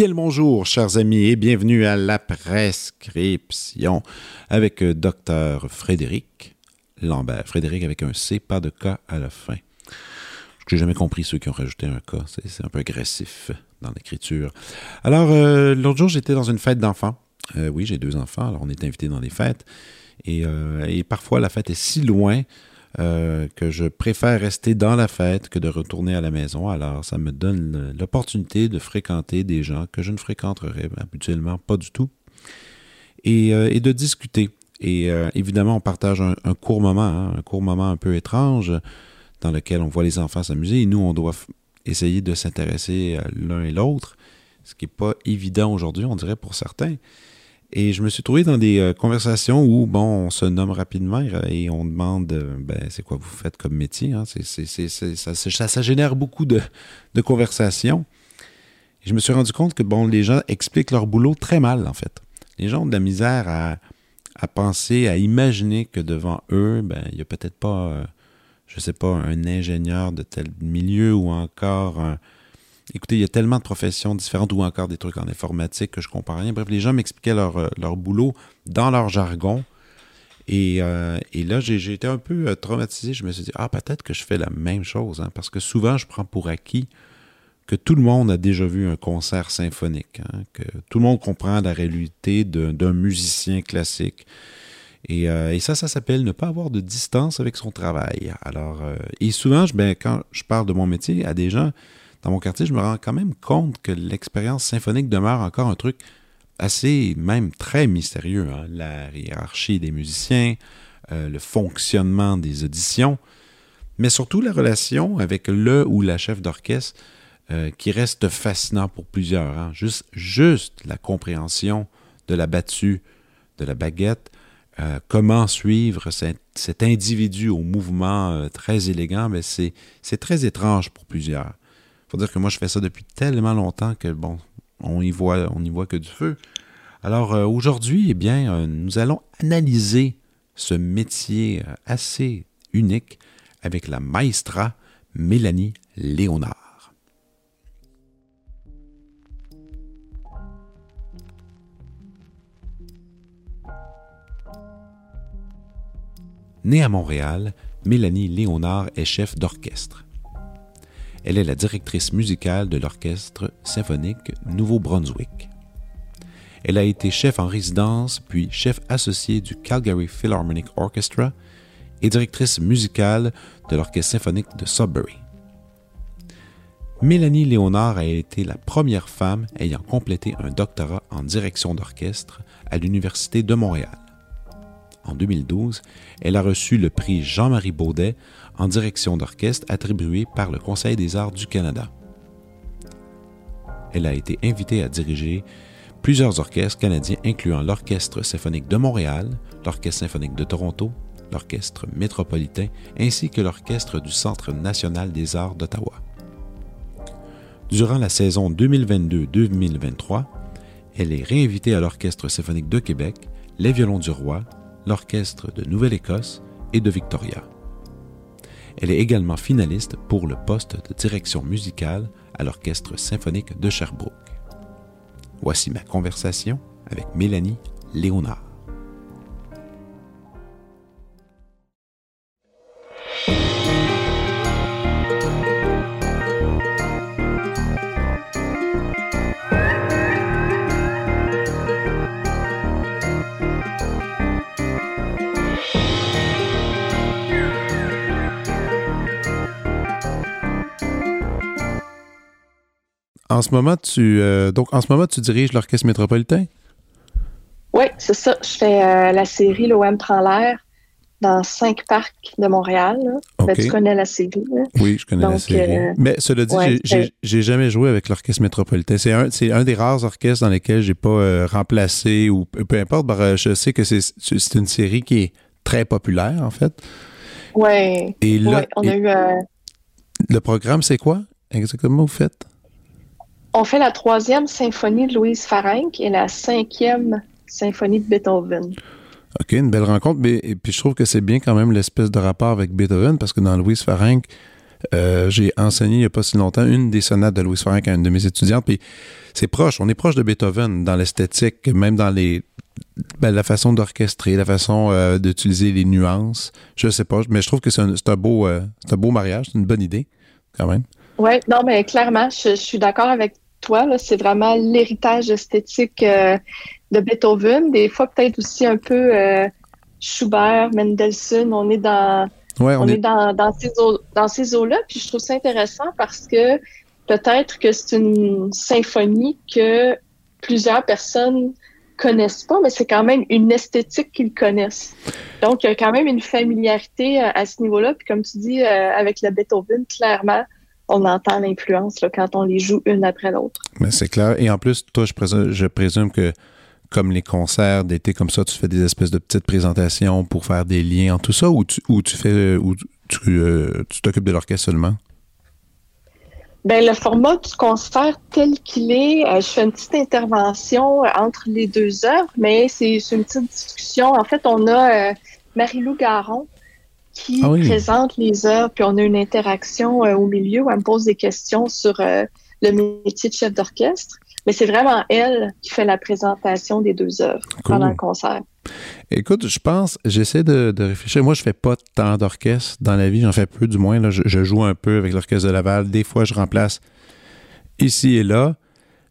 Bien le bonjour, chers amis, et bienvenue à la prescription avec euh, docteur Frédéric Lambert. Frédéric avec un C, pas de K à la fin. Je n'ai jamais compris ceux qui ont rajouté un K. C'est un peu agressif dans l'écriture. Alors, euh, l'autre jour, j'étais dans une fête d'enfants. Euh, oui, j'ai deux enfants, alors on est invités dans des fêtes. Et, et parfois, la fête est si loin euh, que je préfère rester dans la fête que de retourner à la maison. Alors, ça me donne l'opportunité de fréquenter des gens que je ne fréquenterais habituellement pas du tout et, euh, de discuter. Et euh, évidemment, on partage un, court moment, hein, un court moment un peu étrange dans lequel on voit les enfants s'amuser et nous, on doit essayer de s'intéresser l'un et l'autre, ce qui n'est pas évident aujourd'hui, on dirait pour certains. Et je me suis trouvé dans des euh, conversations où, bon, on se nomme rapidement et on demande, euh, ben, c'est quoi vous faites comme métier? Hein? ça, ça, génère beaucoup de, conversations. Et je me suis rendu compte que, bon, les gens expliquent leur boulot très mal, en fait. Les gens ont de la misère à, penser, à imaginer que devant eux, ben, il n'y a peut-être pas, euh, je sais pas, un ingénieur de tel milieu ou encore un Écoutez, il y a tellement de professions différentes ou encore des trucs en informatique que je comprends rien. Bref, les gens m'expliquaient leur, euh, boulot dans leur jargon. Et, euh, et là, j'ai été un peu traumatisé. Je me suis dit, ah, peut-être que je fais la même chose. Hein, parce que souvent, je prends pour acquis que tout le monde a déjà vu un concert symphonique, hein, que tout le monde comprend la réalité d'un musicien classique. Et, et, ça, ça s'appelle ne pas avoir de distance avec son travail. Alors, et souvent, ben, quand je parle de mon métier à des gens, dans mon quartier, je me rends quand même compte que l'expérience symphonique demeure encore un truc assez, même très mystérieux. Hein. La hiérarchie des musiciens, euh, le fonctionnement des auditions, mais surtout la relation avec le ou la chef d'orchestre euh, qui reste fascinant pour plusieurs. Hein. Juste, juste la compréhension de la battue, de la baguette, euh, comment suivre cet, individu au mouvement très élégant, c'est très étrange pour plusieurs faut dire que moi, je fais ça depuis tellement longtemps que, bon, on y voit, voit que du feu. Alors, euh, aujourd'hui, eh bien, euh, nous allons analyser ce métier euh, assez unique avec la maestra Mélanie Léonard. Née à Montréal, Mélanie Léonard est chef d'orchestre. Elle est la directrice musicale de l'Orchestre symphonique Nouveau-Brunswick. Elle a été chef en résidence puis chef associé du Calgary Philharmonic Orchestra et directrice musicale de l'Orchestre symphonique de Sudbury. Mélanie Léonard a été la première femme ayant complété un doctorat en direction d'orchestre à l'Université de Montréal. En 2012, elle a reçu le prix Jean-Marie Baudet en direction d'orchestre attribué par le Conseil des arts du Canada. Elle a été invitée à diriger plusieurs orchestres canadiens incluant l'Orchestre symphonique de Montréal, l'Orchestre symphonique de Toronto, l'Orchestre métropolitain ainsi que l'Orchestre du Centre national des arts d'Ottawa. Durant la saison 2022-2023, elle est réinvitée à l'Orchestre symphonique de Québec, les Violons du Roi, l'Orchestre de Nouvelle-Écosse et de Victoria. Elle est également finaliste pour le poste de direction musicale à l'Orchestre symphonique de Sherbrooke. Voici ma conversation avec Mélanie Léonard. En ce moment, tu euh, donc en ce moment tu diriges l'orchestre métropolitain? Oui, c'est ça. Je fais euh, la série L'OM prend l'air dans cinq parcs de Montréal. Ben, tu connais la série. Oui, je connais la série. Euh, Mais cela dit, j'ai jamais joué avec l'orchestre métropolitain. C'est un, un des rares orchestres dans lesquels j'ai pas remplacé ou peu importe. je sais que c'est une série qui est très populaire en fait. Oui. Et là, on a eu. Le programme, c'est quoi exactement vous faites? On fait la troisième symphonie de Louise Farenc et la cinquième symphonie de Beethoven. OK, une belle rencontre. Mais, et puis je trouve que c'est bien quand même l'espèce de rapport avec Beethoven parce que dans Louise Farenc, euh, j'ai enseigné il n'y a pas si longtemps une des sonates de Louise Farenc à une de mes étudiantes. Puis c'est proche, on est proche de Beethoven dans l'esthétique, même dans les ben, la façon d'orchestrer, la façon euh, d'utiliser les nuances. Je sais pas, mais je trouve que c'est un, euh, un beau mariage, c'est une bonne idée quand même. Oui, non, mais clairement, je, suis d'accord avec toi. C'est vraiment l'héritage esthétique euh, de Beethoven. Des fois, peut-être aussi un peu euh, Schubert, Mendelssohn. On est dans, on, est... dans, dans ces dans ces eaux-là. Puis je trouve ça intéressant parce que peut-être que c'est une symphonie que plusieurs personnes connaissent pas, mais c'est quand même une esthétique qu'ils connaissent. Donc, il y a quand même une familiarité euh, à, ce niveau-là. Puis comme tu dis, avec le Beethoven, clairement, on entend l'influence quand on les joue une après l'autre. Mais c'est clair. Et en plus, toi, je présume, je présume que comme les concerts d'été comme ça, tu fais des espèces de petites présentations pour faire des liens en tout ça ou tu, ou tu fais ou tu euh, t'occupes de l'orchestre seulement? Ben, le format du concert tel qu'il est, euh, je fais une petite intervention entre les deux heures, mais c'est une petite discussion. En fait, on a euh, Marie-Lou Garon qui ah présente les œuvres, puis on a une interaction euh, au milieu où elle me pose des questions sur euh, le métier de chef d'orchestre. Mais c'est vraiment elle qui fait la présentation des deux œuvres pendant le concert. Écoute, je pense, j'essaie de, réfléchir. Moi, je fais pas tant d'orchestre dans la vie, j'en fais peu du moins. Là. Je, joue un peu avec l'orchestre de Laval. Des fois, je remplace ici et là.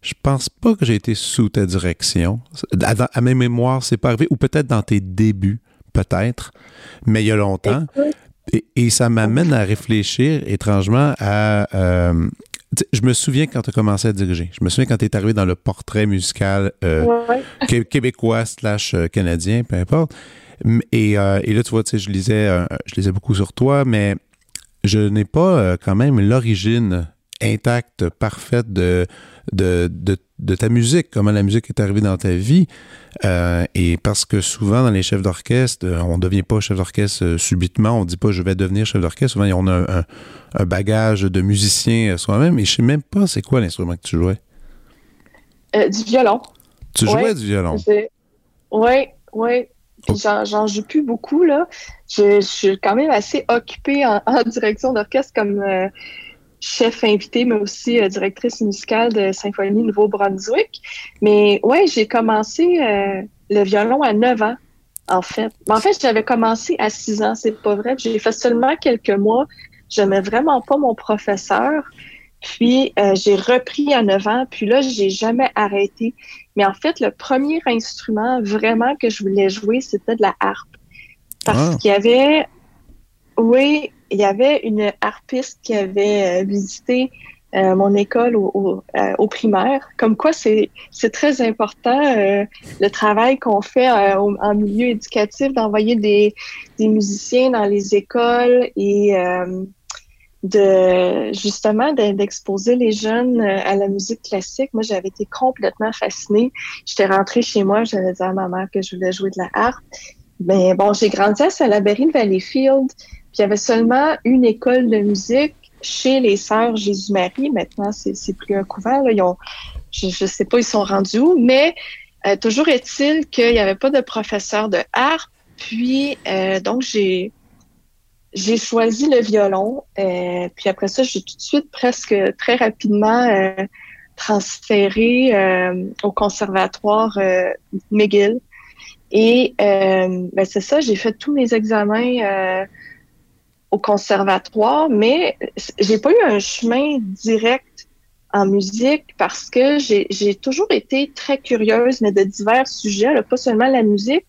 Je pense pas que j'ai été sous ta direction. À, à mes mémoires, c'est pas arrivé. Ou peut-être dans tes débuts peut-être, mais il y a longtemps. Et, ça m'amène à réfléchir étrangement à... Euh, je me souviens quand tu as commencé à diriger. Je me souviens quand tu es arrivé dans le portrait musical euh, québécois slash euh, canadien, peu importe. Et, là, tu vois, je lisais, je lisais beaucoup sur toi, mais je n'ai pas quand même l'origine intacte, parfaite de, de, de, ta musique, comment la musique est arrivée dans ta vie. Euh, et parce que souvent, dans les chefs d'orchestre, euh, on ne devient pas chef d'orchestre euh, subitement. On ne dit pas je vais devenir chef d'orchestre. Souvent, on a un, bagage de musicien soi-même. Et je ne sais même pas c'est quoi l'instrument que tu jouais. du violon. Tu jouais du violon? Oui, oui. j'en joue plus beaucoup, là. Je, suis quand même assez occupée en, direction d'orchestre comme chef invité, mais aussi euh, directrice musicale de Symphonie Nouveau-Brunswick. Mais ouais, j'ai commencé euh, le violon à 9 ans, en fait. Mais en fait, j'avais commencé à 6 ans, c'est pas vrai. J'ai fait seulement quelques mois. J'aimais vraiment pas mon professeur. Puis euh, j'ai repris à 9 ans, puis là, j'ai jamais arrêté. Mais en fait, le premier instrument vraiment que je voulais jouer, c'était de la harpe. Parce ah. qu'il y avait, oui, il y avait une harpiste qui avait euh, visité euh, mon école au, euh, au, primaire. Comme quoi, c'est très important le travail qu'on fait en milieu éducatif, d'envoyer des, des, musiciens dans les écoles et de justement d'exposer les jeunes à la musique classique. Moi, j'avais été complètement fascinée. J'étais rentrée chez moi, j'avais dit à ma mère que je voulais jouer de la harpe. Mais bon, j'ai grandi à Salaberry Valleyfield. Puis il y avait seulement une école de musique chez les sœurs Jésus-Marie. Maintenant, c'est plus un couvent. Là. Ils ont, je ne sais pas, ils sont rendus où, mais euh, toujours est-il qu'il n'y avait pas de professeur de harpe. Puis, euh, donc, j'ai j'ai choisi le violon. Euh, puis après ça, j'ai tout de suite, presque très rapidement, transféré au conservatoire McGill. Et ben, c'est ça, j'ai fait tous mes examens au conservatoire, mais j'ai pas eu un chemin direct en musique parce que j'ai toujours été très curieuse, mais de divers sujets, là, pas seulement la musique.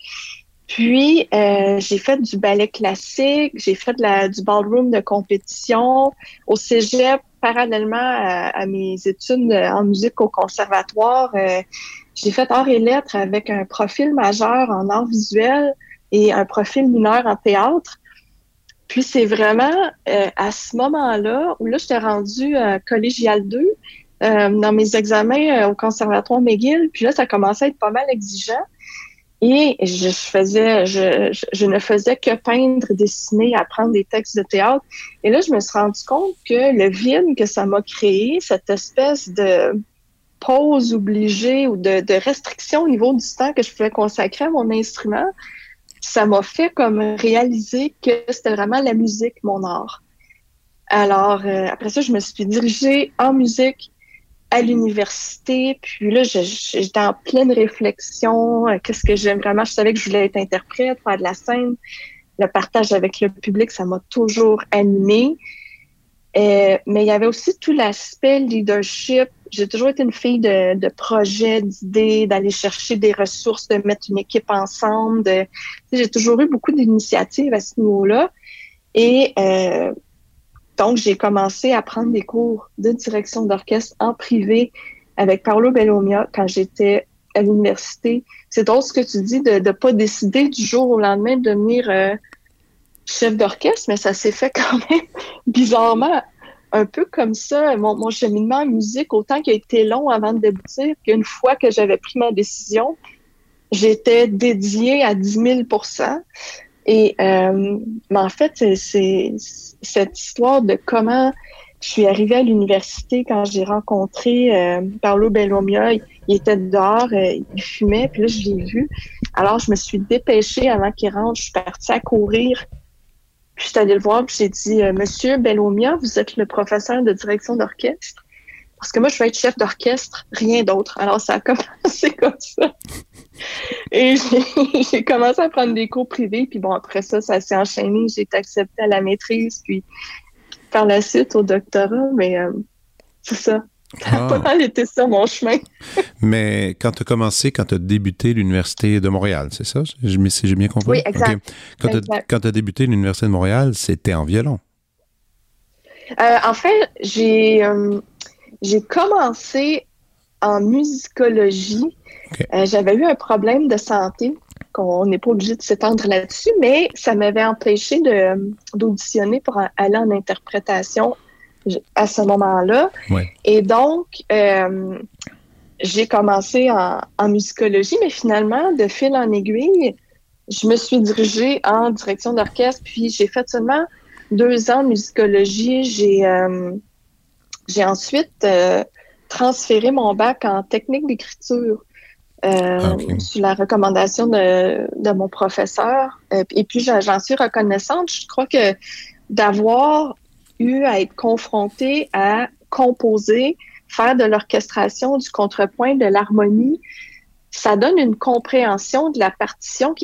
Puis, euh, j'ai fait du ballet classique, j'ai fait la, du ballroom de compétition au cégep, parallèlement à, mes études en musique au conservatoire. Euh, j'ai fait arts et lettres avec un profil majeur en arts visuels et un profil mineur en théâtre. Puis c'est vraiment euh, à ce moment-là où là, j'étais rendue à collégial 2 euh, dans mes examens euh, au conservatoire McGill. Puis là, ça commençait à être pas mal exigeant. Et je faisais, je, je, ne faisais que peindre, dessiner, apprendre des textes de théâtre. Et là, je me suis rendu compte que le vide que ça m'a créé, cette espèce de pause obligée ou de, de restriction au niveau du temps que je pouvais consacrer à mon instrument, ça m'a fait comme réaliser que c'était vraiment la musique, mon art. Alors, euh, après ça, je me suis dirigée en musique à l'université. Puis là, j'étais en pleine réflexion. Euh, qu'est-ce que j'aime vraiment? Je savais que je voulais être interprète, faire de la scène. Le partage avec le public, ça m'a toujours animée. Euh, mais il y avait aussi tout l'aspect leadership. J'ai toujours été une fille de, de projets, d'idées, d'aller chercher des ressources, de mettre une équipe ensemble. J'ai toujours eu beaucoup d'initiatives à ce niveau-là. Et euh, donc, j'ai commencé à prendre des cours de direction d'orchestre en privé avec Paolo Bellomia quand j'étais à l'université. C'est drôle ce que tu dis de ne pas décider du jour au lendemain de devenir euh, chef d'orchestre, mais ça s'est fait quand même bizarrement un peu comme ça. Mon, mon cheminement en musique, autant qu'il a été long avant de déboutir, qu'une fois que j'avais pris ma décision, j'étais dédiée à 10 000% et euh, mais en fait, c'est cette histoire de comment je suis arrivée à l'université quand j'ai rencontré euh, Paolo Bellomia. Il, était dehors, euh, il fumait, puis là, je l'ai vu. Alors, je me suis dépêchée avant qu'il rentre. Je suis partie à courir. Puis, je suis allée le voir, puis j'ai dit euh, Monsieur Bellomia, vous êtes le professeur de direction d'orchestre. Parce que moi, je veux être chef d'orchestre, rien d'autre. Alors, ça a commencé comme ça. Et j'ai commencé à prendre des cours privés. Puis bon, après ça, ça s'est enchaîné. J'ai été acceptée à la maîtrise, puis par la suite au doctorat. Mais euh, c'est ça. Ça a pas mal été ça, mon chemin. Mais quand tu as commencé, quand tu as débuté l'Université de Montréal, c'est ça? Si j'ai bien compris? Oui, exact. Quand tu as, débuté l'Université de Montréal, c'était en violon. Euh, en fait, j'ai euh, j'ai commencé en musicologie euh, j'avais eu un problème de santé qu'on n'est pas obligé de s'étendre là-dessus, mais ça m'avait empêché d'auditionner pour aller en interprétation à ce moment-là. Et donc, euh, j'ai commencé en, musicologie, mais finalement, de fil en aiguille, je me suis dirigée en direction d'orchestre, puis j'ai fait seulement deux ans de musicologie. J'ai euh, j'ai ensuite transféré mon bac en technique d'écriture. Euh, sur la recommandation de, de mon professeur. Euh, et puis, j'en suis reconnaissante. Je crois que d'avoir à être confrontée à composer, faire de l'orchestration, du contrepoint, de l'harmonie, ça donne une compréhension de la partition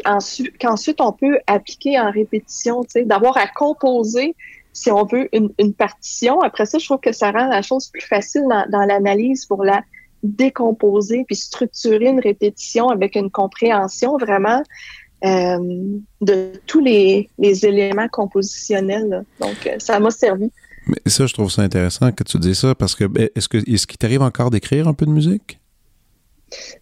qu'ensuite on peut appliquer en répétition, d'avoir à composer, si on veut, une, partition. Après ça, je trouve que ça rend la chose plus facile dans l'analyse pour la décomposer puis structurer une répétition avec une compréhension vraiment euh, de tous les, éléments compositionnels. Donc, euh, ça m'a servi. Mais ça, je trouve ça intéressant que tu dis ça parce que ben, est-ce que est-ce qu'il t'arrive encore d'écrire un peu de musique?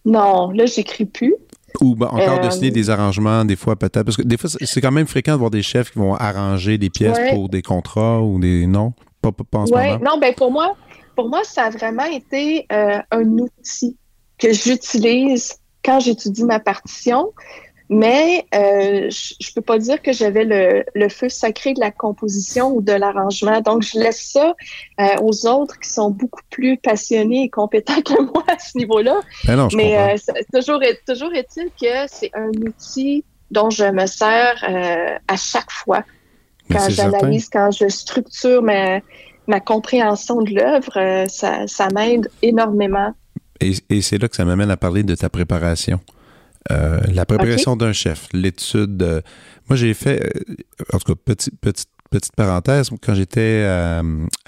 Non, là, j'écris plus. Ou ben, encore de signer euh, des arrangements, des fois peut-être. Parce que des fois, c'est quand même fréquent de voir des chefs qui vont arranger des pièces pour des contrats ou des. Non? Pas, pas en ce moment. Non, ben pour moi, pour moi, ça a vraiment été euh, un outil que j'utilise quand j'étudie ma partition. Mais euh, je, ne peux pas dire que j'avais le, feu sacré de la composition ou de l'arrangement. Donc, je laisse ça euh, aux autres qui sont beaucoup plus passionnés et compétents que moi à ce niveau-là. Ben Mais toujours, toujours est-il que c'est un outil dont je me sers à chaque fois ben, quand j'analyse, quand je structure ma, ma compréhension de l'œuvre, euh, ça, m'aide énormément. Et, c'est là que ça m'amène à parler de ta préparation. Euh, la préparation d'un chef, l'étude. moi, j'ai fait, euh, en tout cas, petite, petite, petite parenthèse, quand j'étais à,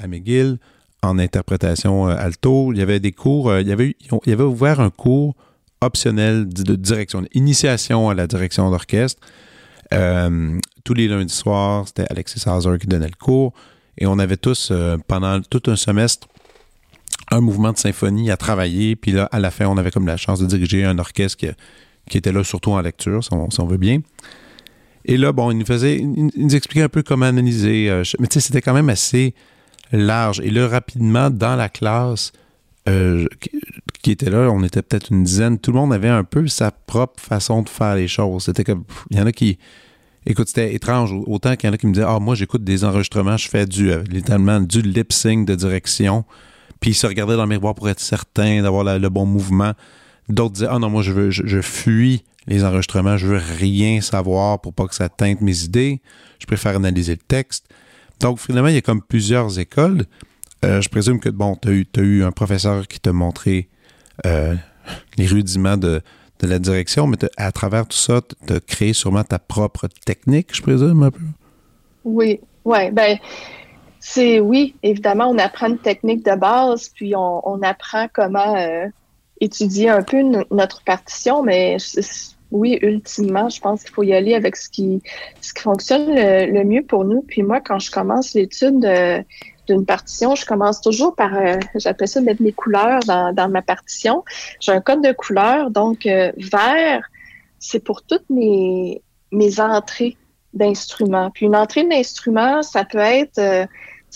McGill en interprétation alto, il y avait des cours, il, y avait, il y avait ouvert un cours optionnel de direction, initiation à la direction d'orchestre. tous les lundis soirs, c'était Alexis Hauser qui donnait le cours. Et on avait tous, euh, pendant tout un semestre, un mouvement de symphonie à travailler. Puis là, à la fin, on avait comme la chance de diriger un orchestre qui, était là surtout en lecture, si on, veut bien. Et là, bon, il nous faisait, il nous expliquait un peu comment analyser. Euh, mais tu sais, c'était quand même assez large. Et là, rapidement, dans la classe, qui était là, on était peut-être une dizaine, tout le monde avait un peu sa propre façon de faire les choses. C'était comme, il y en a qui, écoute, c'était étrange, autant qu'il y en a qui me disaient, ah, moi, j'écoute des enregistrements, je fais du, littéralement, du lip sync de direction, puis ils se regardaient dans le miroir pour être certain d'avoir le bon mouvement. D'autres disaient, ah non, moi, je veux, je, fuis les enregistrements, je veux rien savoir pour pas que ça teinte mes idées, je préfère analyser le texte. Donc, finalement, il y a comme plusieurs écoles. Euh, je présume que, bon, tu as, eu un professeur qui t'a montré euh, les rudiments de, la direction, mais à travers tout ça, tu as créé sûrement ta propre technique, je présume, un peu? Oui, oui. Ben, c'est oui, évidemment, on apprend une technique de base, puis on, apprend comment euh, étudier un peu notre partition, mais oui, ultimement, je pense qu'il faut y aller avec ce qui, ce qui fonctionne le, mieux pour nous. Puis moi, quand je commence l'étude de, d'une partition, je commence toujours par, euh, j'appelle ça mettre mes couleurs dans, dans ma partition. J'ai un code de couleurs, donc euh, vert, c'est pour toutes mes, mes entrées d'instruments. Puis une entrée d'instrument, ça peut être, euh,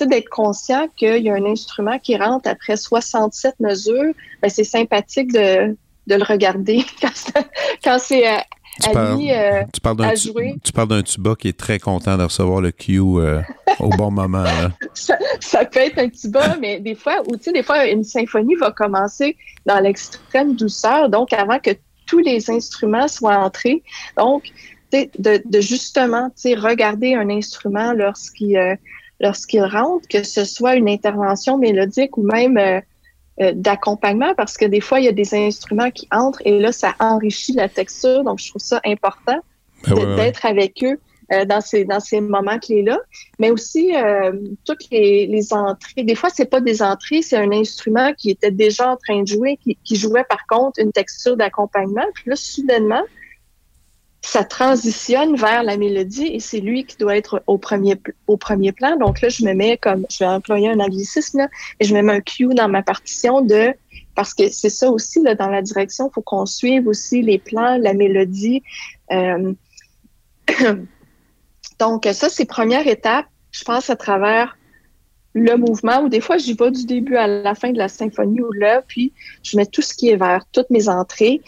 sais, d'être conscient qu'il y a un instrument qui rentre après 67 mesures. Ben, c'est sympathique de, de le regarder quand c'est tu, parles, euh, tu, parles d'un, tu parles d'un tuba qui est très content de recevoir le cue euh, au bon moment. Ça, peut être un tuba, mais des fois, ou tu sais, des fois, une symphonie va commencer dans l'extrême douceur, donc avant que tous les instruments soient entrés. Donc, de, de justement, tu sais, regarder un instrument lorsqu'il euh, lorsqu'il rentre, que ce soit une intervention mélodique ou même euh, d'accompagnement parce que des fois, il y a des instruments qui entrent et là, ça enrichit la texture. Donc, je trouve ça important ben d'être avec eux euh, dans ces dans ces moments clés-là. Mais aussi, euh, toutes les, les, entrées. Des fois, c'est pas des entrées, c'est un instrument qui était déjà en train de jouer, qui, qui jouait par contre une texture d'accompagnement. Puis là, soudainement, ça transitionne vers la mélodie et c'est lui qui doit être au premier, au premier plan. Donc là, je me mets comme, je vais employer un anglicisme, et je me mets un cue dans ma partition de, parce que c'est ça aussi, là, dans la direction, il faut qu'on suive aussi les plans, la mélodie. Euh, donc ça, c'est première étape, je pense, à travers le mouvement, ou des fois, j'y vais du début à la fin de la symphonie ou là, puis je mets tout ce qui est vert, toutes mes entrées.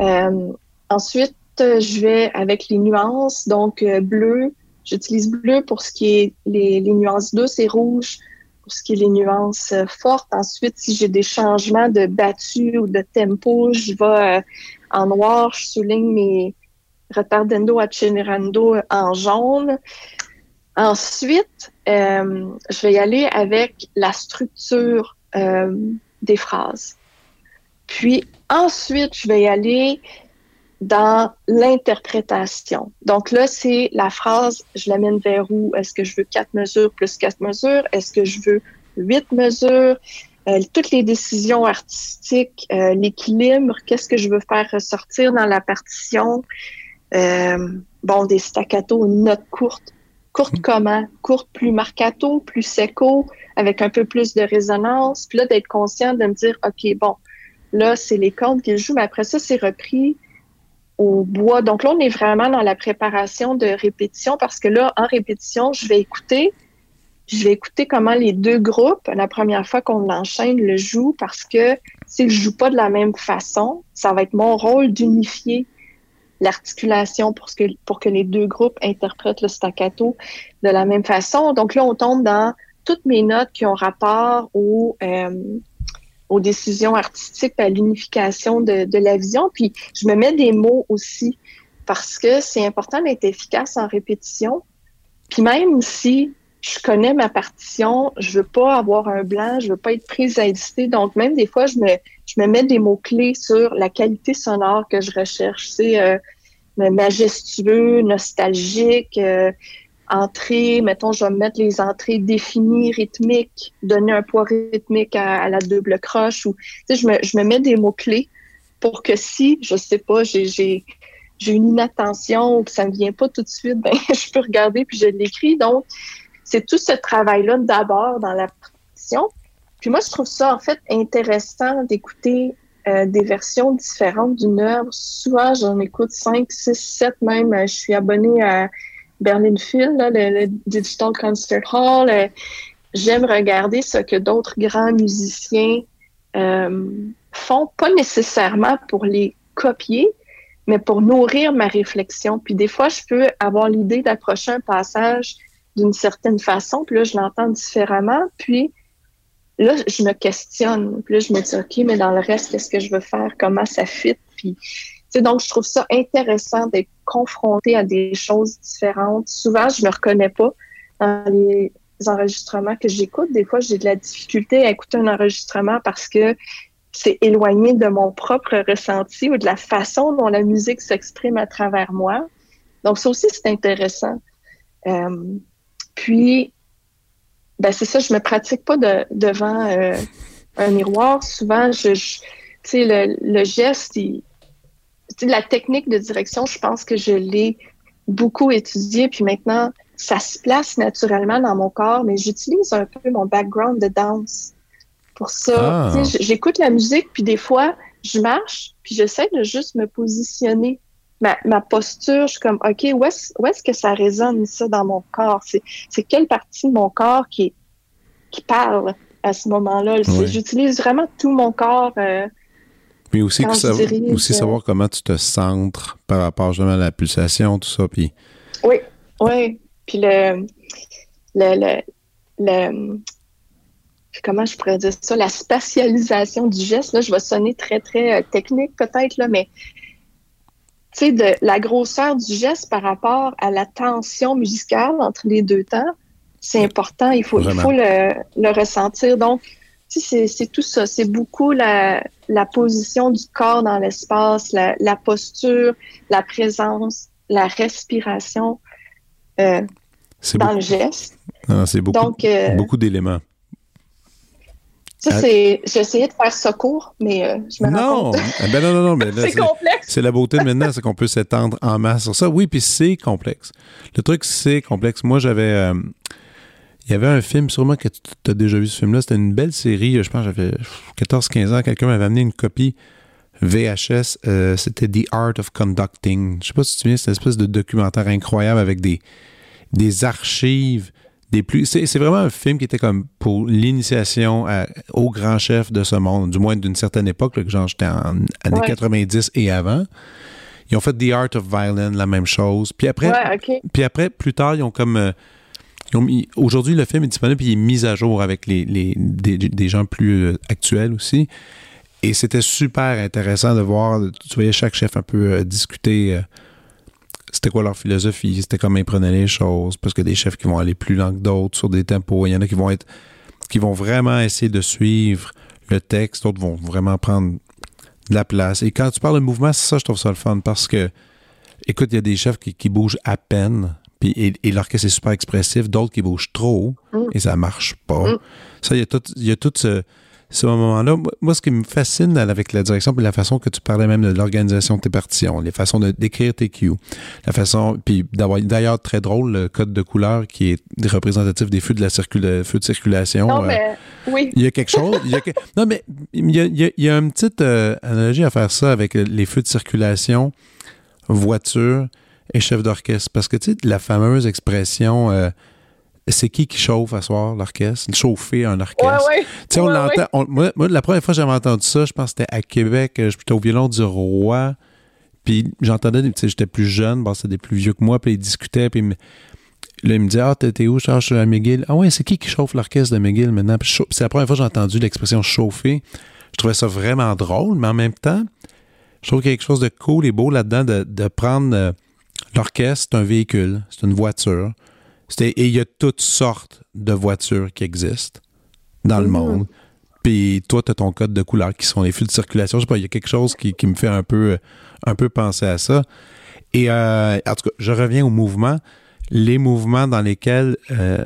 Euh, ensuite, je vais avec les nuances. Donc, euh, bleu, j'utilise bleu pour ce qui est les, nuances douces et rouge pour ce qui est les nuances euh, fortes. Ensuite, si j'ai des changements de battu ou de tempo, je vais euh, en noir, je souligne mes retardando accelerando en jaune. Ensuite, je vais y aller avec la structure des phrases. Puis ensuite, je vais y aller dans l'interprétation. Donc là, c'est la phrase, je l'amène vers où? Est-ce que je veux quatre mesures plus quatre mesures? Est-ce que je veux huit mesures? Euh, toutes les décisions artistiques, euh, l'équilibre, qu'est-ce que je veux faire ressortir dans la partition? Euh, bon, des staccato, une note courte. Courte comment? Courte plus marcato, plus seco, avec un peu plus de résonance. Puis là, d'être conscient de me dire, OK, bon, là, c'est les cordes qui jouent, mais après ça, c'est repris au bois. Donc là, on est vraiment dans la préparation de répétition parce que là, en répétition, je vais écouter. Je vais écouter comment les deux groupes, la première fois qu'on l'enchaîne, le jouent parce que s'ils ne jouent pas de la même façon, ça va être mon rôle d'unifier l'articulation pour, que, pour que les deux groupes interprètent le staccato de la même façon. Donc là, on tombe dans toutes mes notes qui ont rapport au, euh, aux décisions artistiques, à l'unification de, de, la vision. Puis je me mets des mots aussi parce que c'est important d'être efficace en répétition. Puis même si je connais ma partition, je veux pas avoir un blanc, je veux pas être prise à hésiter. Donc même des fois, je me, je me mets des mots clés sur la qualité sonore que je recherche. C'est euh, majestueux, nostalgique. Euh, entrée, mettons, je vais mettre les entrées définies, rythmiques, donner un poids rythmique à, la double croche ou, tu sais, je me, je me mets des mots-clés pour que si, je sais pas, j'ai, une inattention ou que ça me vient pas tout de suite, ben, je peux regarder puis je l'écris. Donc, c'est tout ce travail-là d'abord dans la partition. Puis moi, je trouve ça, en fait, intéressant d'écouter euh, des versions différentes d'une œuvre. Souvent, j'en écoute cinq, six, sept même. Je suis abonnée à Berlin Phil, le, Digital Concert Hall. Euh, j'aime regarder ce que d'autres grands musiciens euh, font, pas nécessairement pour les copier, mais pour nourrir ma réflexion. Puis des fois, je peux avoir l'idée d'approcher un passage d'une certaine façon, puis là, je l'entends différemment, puis là, je me questionne. Puis là, je me dis, OK, mais dans le reste, qu'est-ce que je veux faire? Comment ça fit? Puis, donc, je trouve ça intéressant d'être confronté à des choses différentes. Souvent, je me reconnais pas dans les enregistrements que j'écoute. Des fois, j'ai de la difficulté à écouter un enregistrement parce que c'est éloigné de mon propre ressenti ou de la façon dont la musique s'exprime à travers moi. Donc, ça aussi, c'est intéressant. Euh, puis, ben c'est ça, je me pratique pas de, devant euh, un miroir. Souvent, je, le, le, geste, il, la technique de direction, je pense que je l'ai beaucoup étudié, puis maintenant, ça se place naturellement dans mon corps, mais j'utilise un peu mon background de danse pour ça. Ah. J'écoute la musique, puis des fois, je marche, puis j'essaie de juste me positionner. Ma, ma posture, je suis comme, OK, où est-ce est que ça résonne, ça, dans mon corps? C'est quelle partie de mon corps qui, qui parle à ce moment-là? J'utilise vraiment tout mon corps. Euh, mais aussi, aussi euh, savoir comment tu te centres par rapport justement à la pulsation, tout ça. Puis... Oui, oui. Puis le, le, le, comment je pourrais dire ça, la spatialisation du geste, là, je vais sonner très, très euh, technique peut-être, là, mais tu sais, de la grosseur du geste par rapport à la tension musicale entre les deux temps, c'est important. Il faut, il faut le, le ressentir. Donc, c'est tout ça. C'est beaucoup la, la, position du corps dans l'espace, la, la, posture, la présence, la respiration euh, dans le geste. C'est beaucoup, euh, beaucoup d'éléments. Ça, c'est. J'ai essayé de faire ça court, mais euh, je me non. Eh ben non, non, non, c'est complexe. C'est la beauté de maintenant, c'est qu'on peut s'étendre en masse sur ça. Oui, puis c'est complexe. Le truc, c'est complexe. Moi, j'avais. Il y avait un film, sûrement que tu as déjà vu ce film-là. C'était une belle série. Je pense que j'avais 14-15 ans. Quelqu'un m'avait amené une copie VHS. Euh, c'était The Art of Conducting. Je sais pas si tu te souviens, c'est une espèce de documentaire incroyable avec des, des archives. Des plus, c'est, vraiment un film qui était comme pour l'initiation au grand chef de ce monde, du moins d'une certaine époque, que genre j'étais en années 90 et avant. Ils ont fait The Art of Violin, la même chose. Puis après, puis après plus tard, ils ont comme euh, Aujourd'hui, le film est disponible et il est mis à jour avec des, gens plus euh, actuels aussi. Et c'était super intéressant de voir, tu voyais chaque chef un peu euh, discuter euh, c'était quoi leur philosophie, c'était comment ils prenaient les choses, parce que des chefs qui vont aller plus loin que d'autres sur des tempos, il y en a qui vont être qui vont vraiment essayer de suivre le texte, d'autres vont vraiment prendre de la place. Et quand tu parles de mouvement, c'est ça, je trouve ça le fun, parce que, écoute, il y a des chefs qui bougent à peine, puis, et, l'orchestre est super expressif, d'autres qui bougent trop mm. et ça marche pas. Mm. Ça, il y a tout, il y a tout ce, ce moment-là. Moi, ce qui me fascine avec la direction, puis la façon que tu parlais même de l'organisation de tes partitions, les façons de d'écrire tes cues, la façon, puis d'avoir d'ailleurs très drôle le code de couleur qui est représentatif des feux de la feux de circulation. Non, euh, mais oui. Il y a quelque chose. il y a non, mais il y a, il y a, une petite euh, analogie à faire ça avec les feux de circulation, voiture et chef d'orchestre. Parce que, tu sais, la fameuse expression euh, c'est qui qui chauffe à soir l'orchestre? Chauffer un orchestre. Ouais, ouais. Tu sais, on l'entend. Moi, la première fois que j'avais entendu ça, je pense que c'était à Québec. Euh, j'étais au violon du roi. Puis j'entendais, tu sais, j'étais plus jeune, bon, c'était des plus vieux que moi, puis ils discutaient, puis là, il me disait, ah, t'es où? Je suis à McGill. Ah ouais, c'est qui qui chauffe l'orchestre de McGill maintenant? c'est la première fois que j'ai entendu l'expression chauffer. Je trouvais ça vraiment drôle, mais en même temps, je trouve qu'il y a quelque chose de cool et beau là-dedans de, de prendre euh, L'orchestre, c'est un véhicule, c'est une voiture. Et il y a toutes sortes de voitures qui existent dans le mhm. monde. Puis toi, tu as ton code de couleur qui sont les fils de circulation. Je sais pas, il y a quelque chose qui, me fait un peu, un peu penser à ça. Et euh, en tout cas, je reviens au mouvement. Les mouvements dans lesquels euh,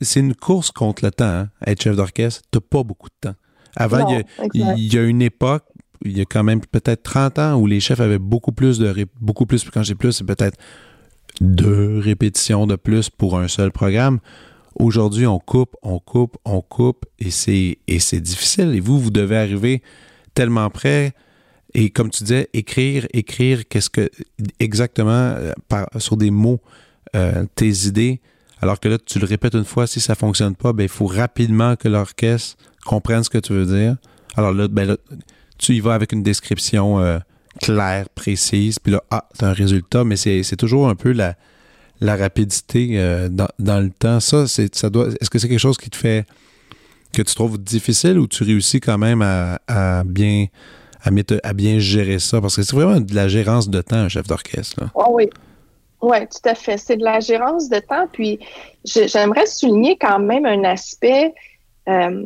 c'est une course contre le temps, hein, être chef d'orchestre. Tu pas beaucoup de temps. Avant, il y, a une époque il y a quand même peut-être 30 ans où les chefs avaient beaucoup plus de beaucoup plus quand j'ai plus c'est peut-être deux répétitions de plus pour un seul programme. Aujourd'hui, on coupe, on coupe, on coupe et c'est et c'est difficile et vous vous devez arriver tellement près et comme tu disais écrire écrire qu'est-ce que exactement euh, sur des mots euh, tes idées alors que là tu le répètes une fois si ça fonctionne pas ben il faut rapidement que l'orchestre comprennent ce que tu veux dire. Alors là, ben tu y vas avec une description euh, claire, précise, puis là, ah, tu as un résultat, mais c'est toujours un peu la, la rapidité euh, dans, dans, le temps. Ça, ça doit. Est-ce que c'est quelque chose qui te fait que tu trouves difficile ou tu réussis quand même à, à bien à, à, bien gérer ça? Parce que c'est vraiment de la gérance de temps, un chef d'orchestre. Oh oui. Oui, tout à fait. C'est de la gérance de temps. Puis j'aimerais souligner quand même un aspect. Euh,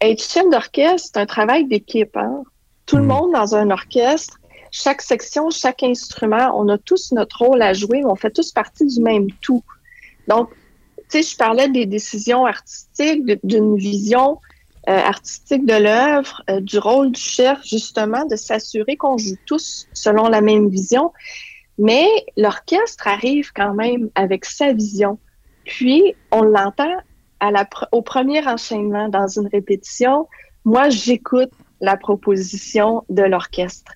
être chef d'orchestre, c'est un travail d'équipe. Hein? Tout le mm. monde dans un orchestre, chaque section, chaque instrument, on a tous notre rôle à jouer, on fait tous partie du même tout. Donc, tu sais, je parlais des décisions artistiques, d'une vision euh, artistique de l'œuvre, euh, du rôle du chef, justement, de s'assurer qu'on joue tous selon la même vision. Mais l'orchestre arrive quand même avec sa vision. Puis, on l'entend au premier enchaînement dans une répétition. Moi, j'écoute la proposition de l'orchestre.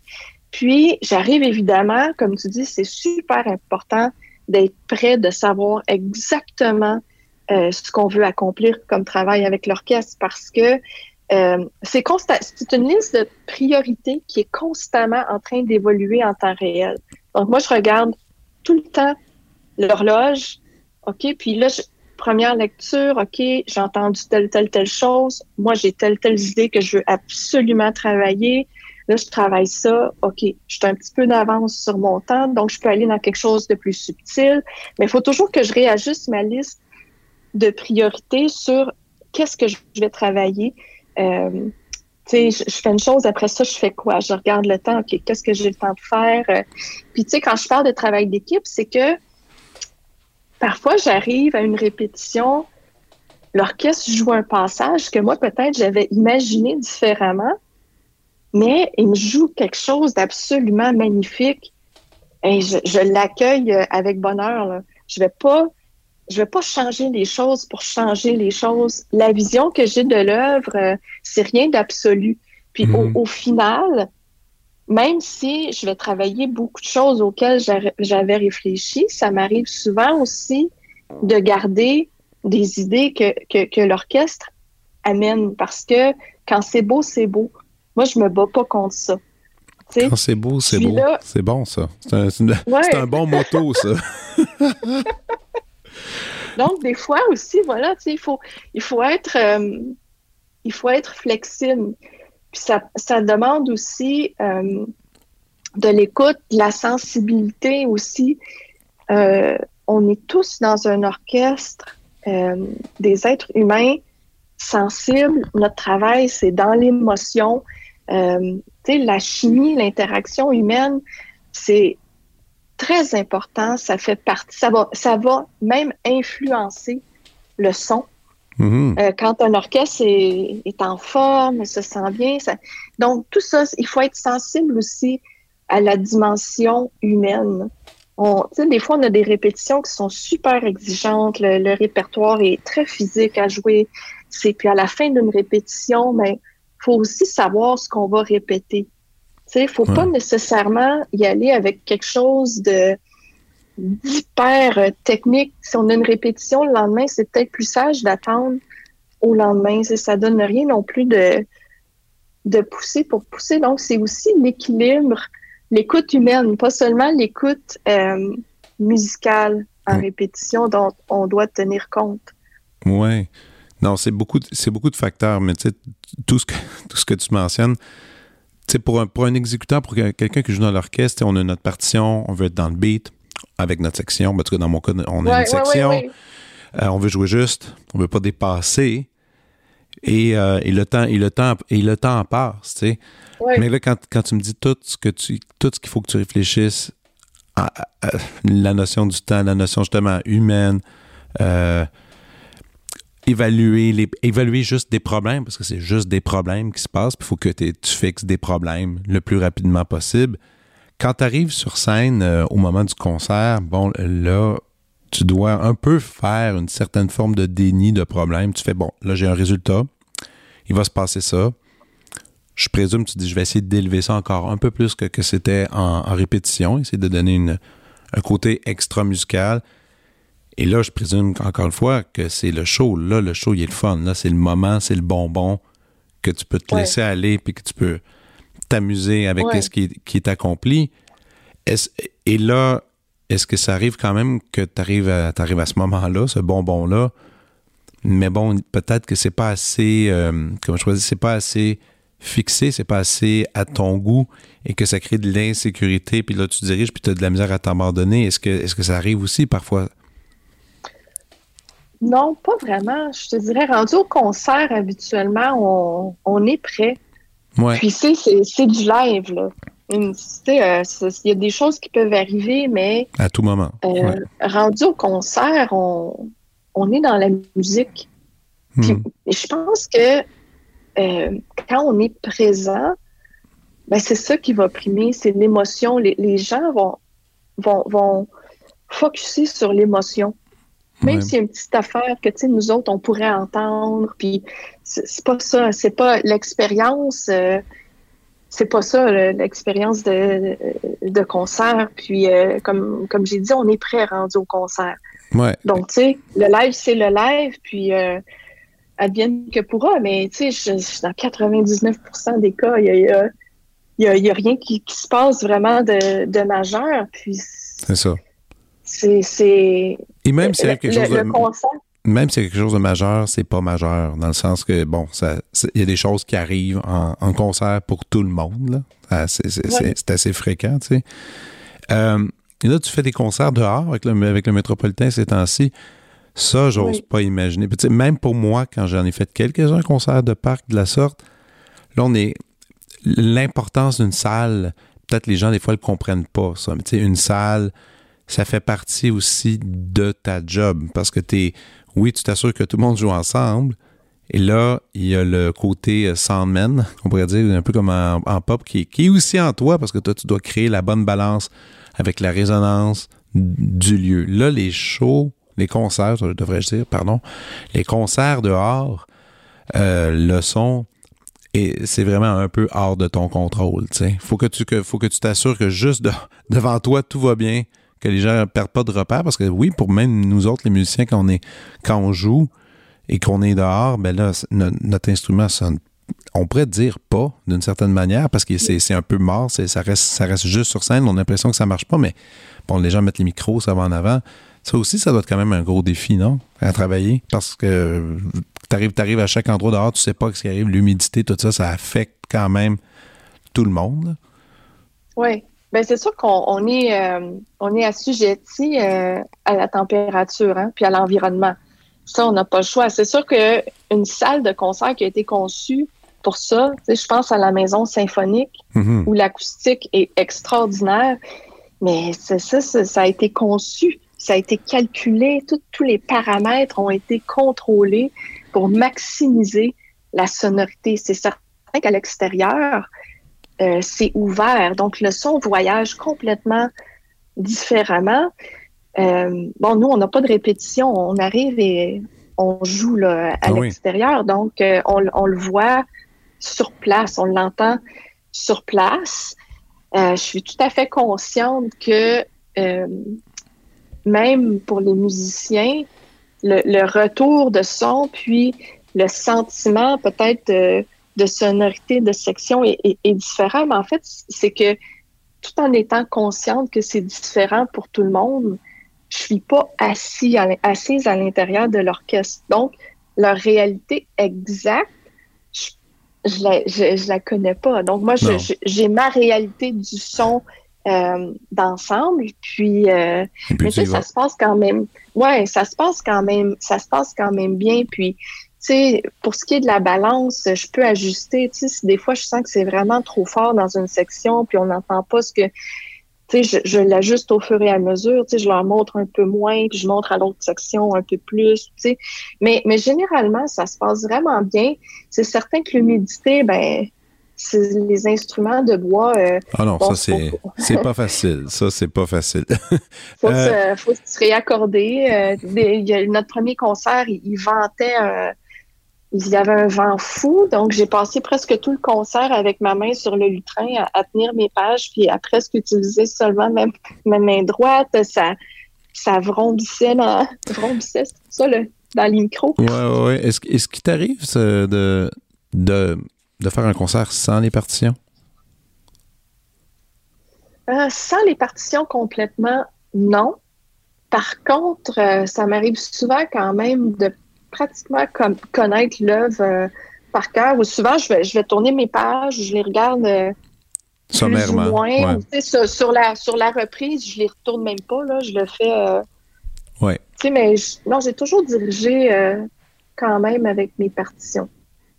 Puis, j'arrive évidemment, comme tu dis, c'est super important d'être prêt, de savoir exactement euh, ce qu'on veut accomplir comme travail avec l'orchestre parce que euh, c'est une liste de priorités qui est constamment en train d'évoluer en temps réel. Donc, moi, je regarde tout le temps l'horloge, OK, puis là, première lecture, OK, j'ai entendu telle, telle, telle chose. Moi, j'ai telle, telle idée que je veux absolument travailler. Là, je travaille ça. OK, je suis un petit peu d'avance sur mon temps, donc je peux aller dans quelque chose de plus subtil. Mais il faut toujours que je réajuste ma liste de priorités sur qu'est-ce que je vais travailler. Euh, tu sais, je, fais une chose, après ça, je fais quoi? Je regarde le temps, OK, qu'est-ce que j'ai le temps de faire? Euh, puis, tu sais, quand je parle de travail d'équipe, c'est que parfois, j'arrive à une répétition, l'orchestre joue un passage que moi, peut-être, j'avais imaginé différemment, mais il me joue quelque chose d'absolument magnifique et je, l'accueille euh, avec bonheur. Là. Je vais pas je vais pas changer les choses pour changer les choses. La vision que j'ai de l'œuvre, euh, c'est rien d'absolu. Puis au, au, final, même si je vais travailler beaucoup de choses auxquelles j'avais réfléchi, ça m'arrive souvent aussi de garder des idées que, que, que l'orchestre amène parce que quand c'est beau, c'est beau. Moi, je me bats pas contre ça. Quand c'est beau, c'est beau. C'est bon, ça. C'est un, un, bon motto, ça. Donc, des fois aussi, voilà, il faut, il faut être, euh, il faut être flexible. Puis ça, demande aussi euh, de l'écoute, de la sensibilité aussi. Euh, on est tous dans un orchestre, des êtres humains sensibles. Notre travail, c'est dans l'émotion. la chimie, l'interaction humaine, c'est très important. Ça fait partie, ça va même influencer le son. Mm-hmm. Euh, quand un orchestre est, est, en forme, se sent bien. Ça... Donc, tout ça, il faut être sensible aussi à la dimension humaine. On, des fois, on a des répétitions qui sont super exigeantes. Le, répertoire est très physique à jouer. C'est puis à la fin d'une répétition, mais ben, faut aussi savoir ce qu'on va répéter. Il ne faut pas nécessairement y aller avec quelque chose de d'hyper euh, technique. Si on a une répétition le lendemain, c'est peut-être plus sage d'attendre au lendemain. Ça donne rien non plus de, de pousser pour pousser. Donc, c'est aussi l'équilibre, l'écoute humaine, pas seulement l'écoute euh, musicale en répétition dont on doit tenir compte. Oui. Non, c'est beaucoup, c'est beaucoup de facteurs, mais tu sais, tout ce que, tout ce que tu mentionnes, pour un, pour un exécutant, pour quelqu'un qui joue dans l'orchestre, on a notre partition, on veut être dans le beat avec notre section. En tout cas, dans mon cas, on a une section. Euh, on veut jouer juste, on veut pas dépasser. Et, euh, et, le temps et le temps et le temps passe, tu sais. Mais là, quand, quand, tu me dis tout ce que tu tout ce qu'il faut que tu réfléchisses à, la notion du temps, la notion justement humaine, euh, évaluer, les, évaluer juste des problèmes, parce que c'est juste des problèmes qui se passent, puis il faut que tu fixes des problèmes le plus rapidement possible. Quand tu arrives sur scène euh, au moment du concert, bon, là, tu dois un peu faire une certaine forme de déni de problème. Tu fais, bon, là, j'ai un résultat, il va se passer ça. Je présume, tu dis, je vais essayer d'élever ça encore un peu plus que, que c'était en, en, répétition, essayer de donner une, un côté extra musical Et là, je présume encore une fois que c'est le show. Là, le show, il est le fun. Là, c'est le moment, c'est le bonbon que tu peux te laisser aller puis que tu peux t'amuser avec ce qui est, accompli. et là, est-ce que ça arrive quand même que tu arrives à, à ce moment-là, ce bonbon-là, mais bon, peut-être que c'est pas assez, euh, comme je c'est pas assez fixé, c'est pas assez à ton goût et que ça crée de l'insécurité, puis là tu diriges, puis tu as de la misère à t'abandonner. Est-ce que, est-ce que ça arrive aussi parfois? Non, pas vraiment. Je te dirais, rendu au concert, habituellement, on, est prêt. Ouais. Puis c'est, c'est, du live, là. Euh, il y a des choses qui peuvent arriver, mais... À tout moment. Euh, rendu au concert, on, on est dans la musique. Hmm. je pense que euh, quand on est présent, ben c'est ça qui va primer, c'est l'émotion. Les, gens vont, vont, vont focuser sur l'émotion. Même s'il y a une petite affaire que nous autres, on pourrait entendre, puis c'est pas ça, c'est pas l'expérience, euh, c'est pas ça l'expérience de, de, concert. Puis euh, comme, comme j'ai dit, on est prêt rendu au concert. Donc, tu sais, le live, c'est le live, puis euh, advienne que pourra, mais tu sais, dans 99% des cas, il y a, y, a, rien qui, se passe vraiment de, de majeur, puis... C'est ça. C'est... Et même si quelque chose de... Même si quelque chose de majeur, c'est pas majeur, dans le sens que, bon, il y a des choses qui arrivent en, concert pour tout le monde. Ah, c'est assez fréquent, tu sais. Euh, et là, tu fais des concerts dehors avec le, avec le métropolitain ces temps-ci. Ça, j'ose pas imaginer. même pour moi, quand j'en ai fait quelques-uns concerts de parc de la sorte, là, on est. L'importance d'une salle, peut-être les gens, des fois, ne le comprennent pas, ça. Mais tu sais, une salle, ça fait partie aussi de ta job. Parce que tu es. Oui, tu t'assures que tout le monde joue ensemble. Et là, il y a le côté euh, soundman, on pourrait dire, un peu comme en, pop, qui, est aussi en toi, parce que toi, tu dois créer la bonne balance avec la résonance du lieu. Là, les shows, les concerts, devrais-je dire, pardon, les concerts dehors, euh, le son, et c'est vraiment un peu hors de ton contrôle. Il faut que tu faut que tu t'assures que juste devant toi tout va bien, que les gens perdent pas de repère parce que oui, pour même nous autres les musiciens quand on est quand on joue et qu'on est dehors, ben là notre instrument on pourrait dire pas d'une certaine manière parce que c'est un peu mort, ça reste, ça reste juste sur scène, on a l'impression que ça marche pas, mais bon, les gens mettent les micros, ça va en avant. Ça aussi, ça doit être quand même un gros défi, non? À travailler? Parce que tu arrives à chaque endroit dehors, tu sais pas ce qui arrive, l'humidité, tout ça, ça affecte quand même tout le monde. Oui. Bien, c'est sûr qu'on est, euh, on est assujetti euh, à la température, hein, puis à l'environnement. Ça, on n'a pas le choix. C'est sûr qu'une salle de concert qui a été conçue pour ça, je pense à la maison symphonique mm-hmm. où l'acoustique est extraordinaire, mais ça, ça, ça, a été conçu, ça a été calculé, tous les paramètres ont été contrôlés pour maximiser la sonorité. C'est certain qu'à l'extérieur, euh, c'est ouvert, donc le son voyage complètement différemment. Euh, bon, nous, on n'a pas de répétition. On arrive et on joue là, à ah l'extérieur. Donc, euh, on, le voit sur place, on l'entend sur place. Je suis tout à fait consciente que même pour les musiciens, le, retour de son, puis le sentiment peut-être de, sonorité, de section est, est différent. Mais en fait, c'est que tout en étant consciente que c'est différent pour tout le monde, je suis pas assis assise à l'intérieur de l'orchestre. Donc, leur réalité exacte, je, je, la, je, la connais pas. Donc, moi, j'ai ma réalité du son euh, d'ensemble. Puis, euh, mais tu sais, ça se passe quand même. Ouais, ça se passe quand même. Ça se passe quand même bien. Puis, sais, pour ce qui est de la balance, je peux ajuster. Tu sais, si des fois je sens que c'est vraiment trop fort dans une section, puis on n'entend pas ce que je, je l'ajuste au fur et à mesure. Je leur montre un peu moins, puis je montre à l'autre section un peu plus. Mais, mais généralement, ça se passe vraiment bien. C'est certain que l'humidité, ben, les instruments de bois. Euh, ah non, ça c'est c'est pas facile. Ça c'est pas facile. faut, euh, faut se réaccorder. Euh, notre premier concert, il, il vantait il y avait un vent fou, donc j'ai passé presque tout le concert avec ma main sur le lutrin à, tenir mes pages, puis à presque utiliser seulement ma, main droite. Ça, ça vrombissait dans, vrombissait, ça, là, dans les micros. Ouais, ouais, ouais. Est-ce, est-ce qu'il t'arrive de, de, de faire un concert sans les partitions? Euh, sans les partitions complètement, non. Par contre, euh, ça m'arrive souvent quand même de pratiquement comme, connaître l'œuvre euh, par cœur. Ou souvent, je vais, je vais tourner mes pages, je les regarde sommairement. Moins, sur, la, sur la reprise, je les retourne même pas. Là, je le fais. ouais. Tu sais, mais non, j'ai toujours dirigé quand même avec mes partitions.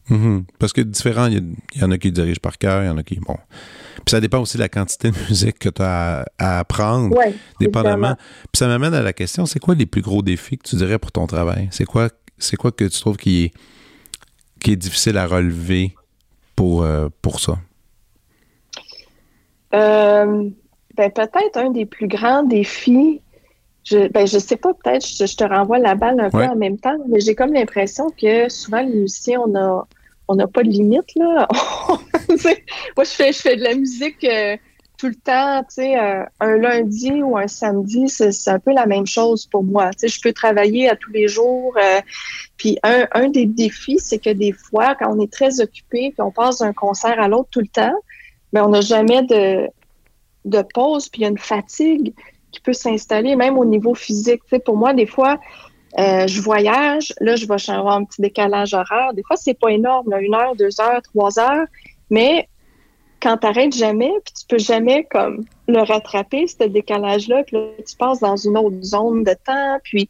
Mm-hmm. Parce que différent, il y, en a qui dirigent par cœur, il y en a qui. Bon. Puis ça dépend aussi de la quantité de musique que tu as à, apprendre, dépendamment. Puis ça m'amène à la question c'est quoi les plus gros défis que tu dirais pour ton travail? C'est quoi, c'est quoi que tu trouves qui est, qui est difficile à relever pour, euh, pour ça? Euh, ben, Peut-être un des plus grands défis. Je, ben, je sais pas, peut-être, je, te renvoie la balle un peu en même temps, mais j'ai comme l'impression que souvent, les musiciens, on a, on n'a pas de limite, là. Moi, je fais, je fais de la musique euh, tout le temps, tu sais, euh, un lundi ou un samedi, c'est un peu la même chose pour moi. Tu sais, je peux travailler à tous les jours. Euh, puis un, un des défis, c'est que des fois, quand on est très occupé, puis on passe d'un concert à l'autre tout le temps, mais on n'a jamais de, de pause, puis il y a une fatigue qui peut s'installer, même au niveau physique. Tu sais, pour moi, des fois, euh, je voyage, là, je vais avoir un petit décalage horaire. Des fois, c'est pas énorme, une heure, deux heures, trois heures, mais quand tu n'arrêtes jamais, puis tu peux jamais comme le rattraper, ce décalage-là, puis là, tu passes dans une autre zone de temps, puis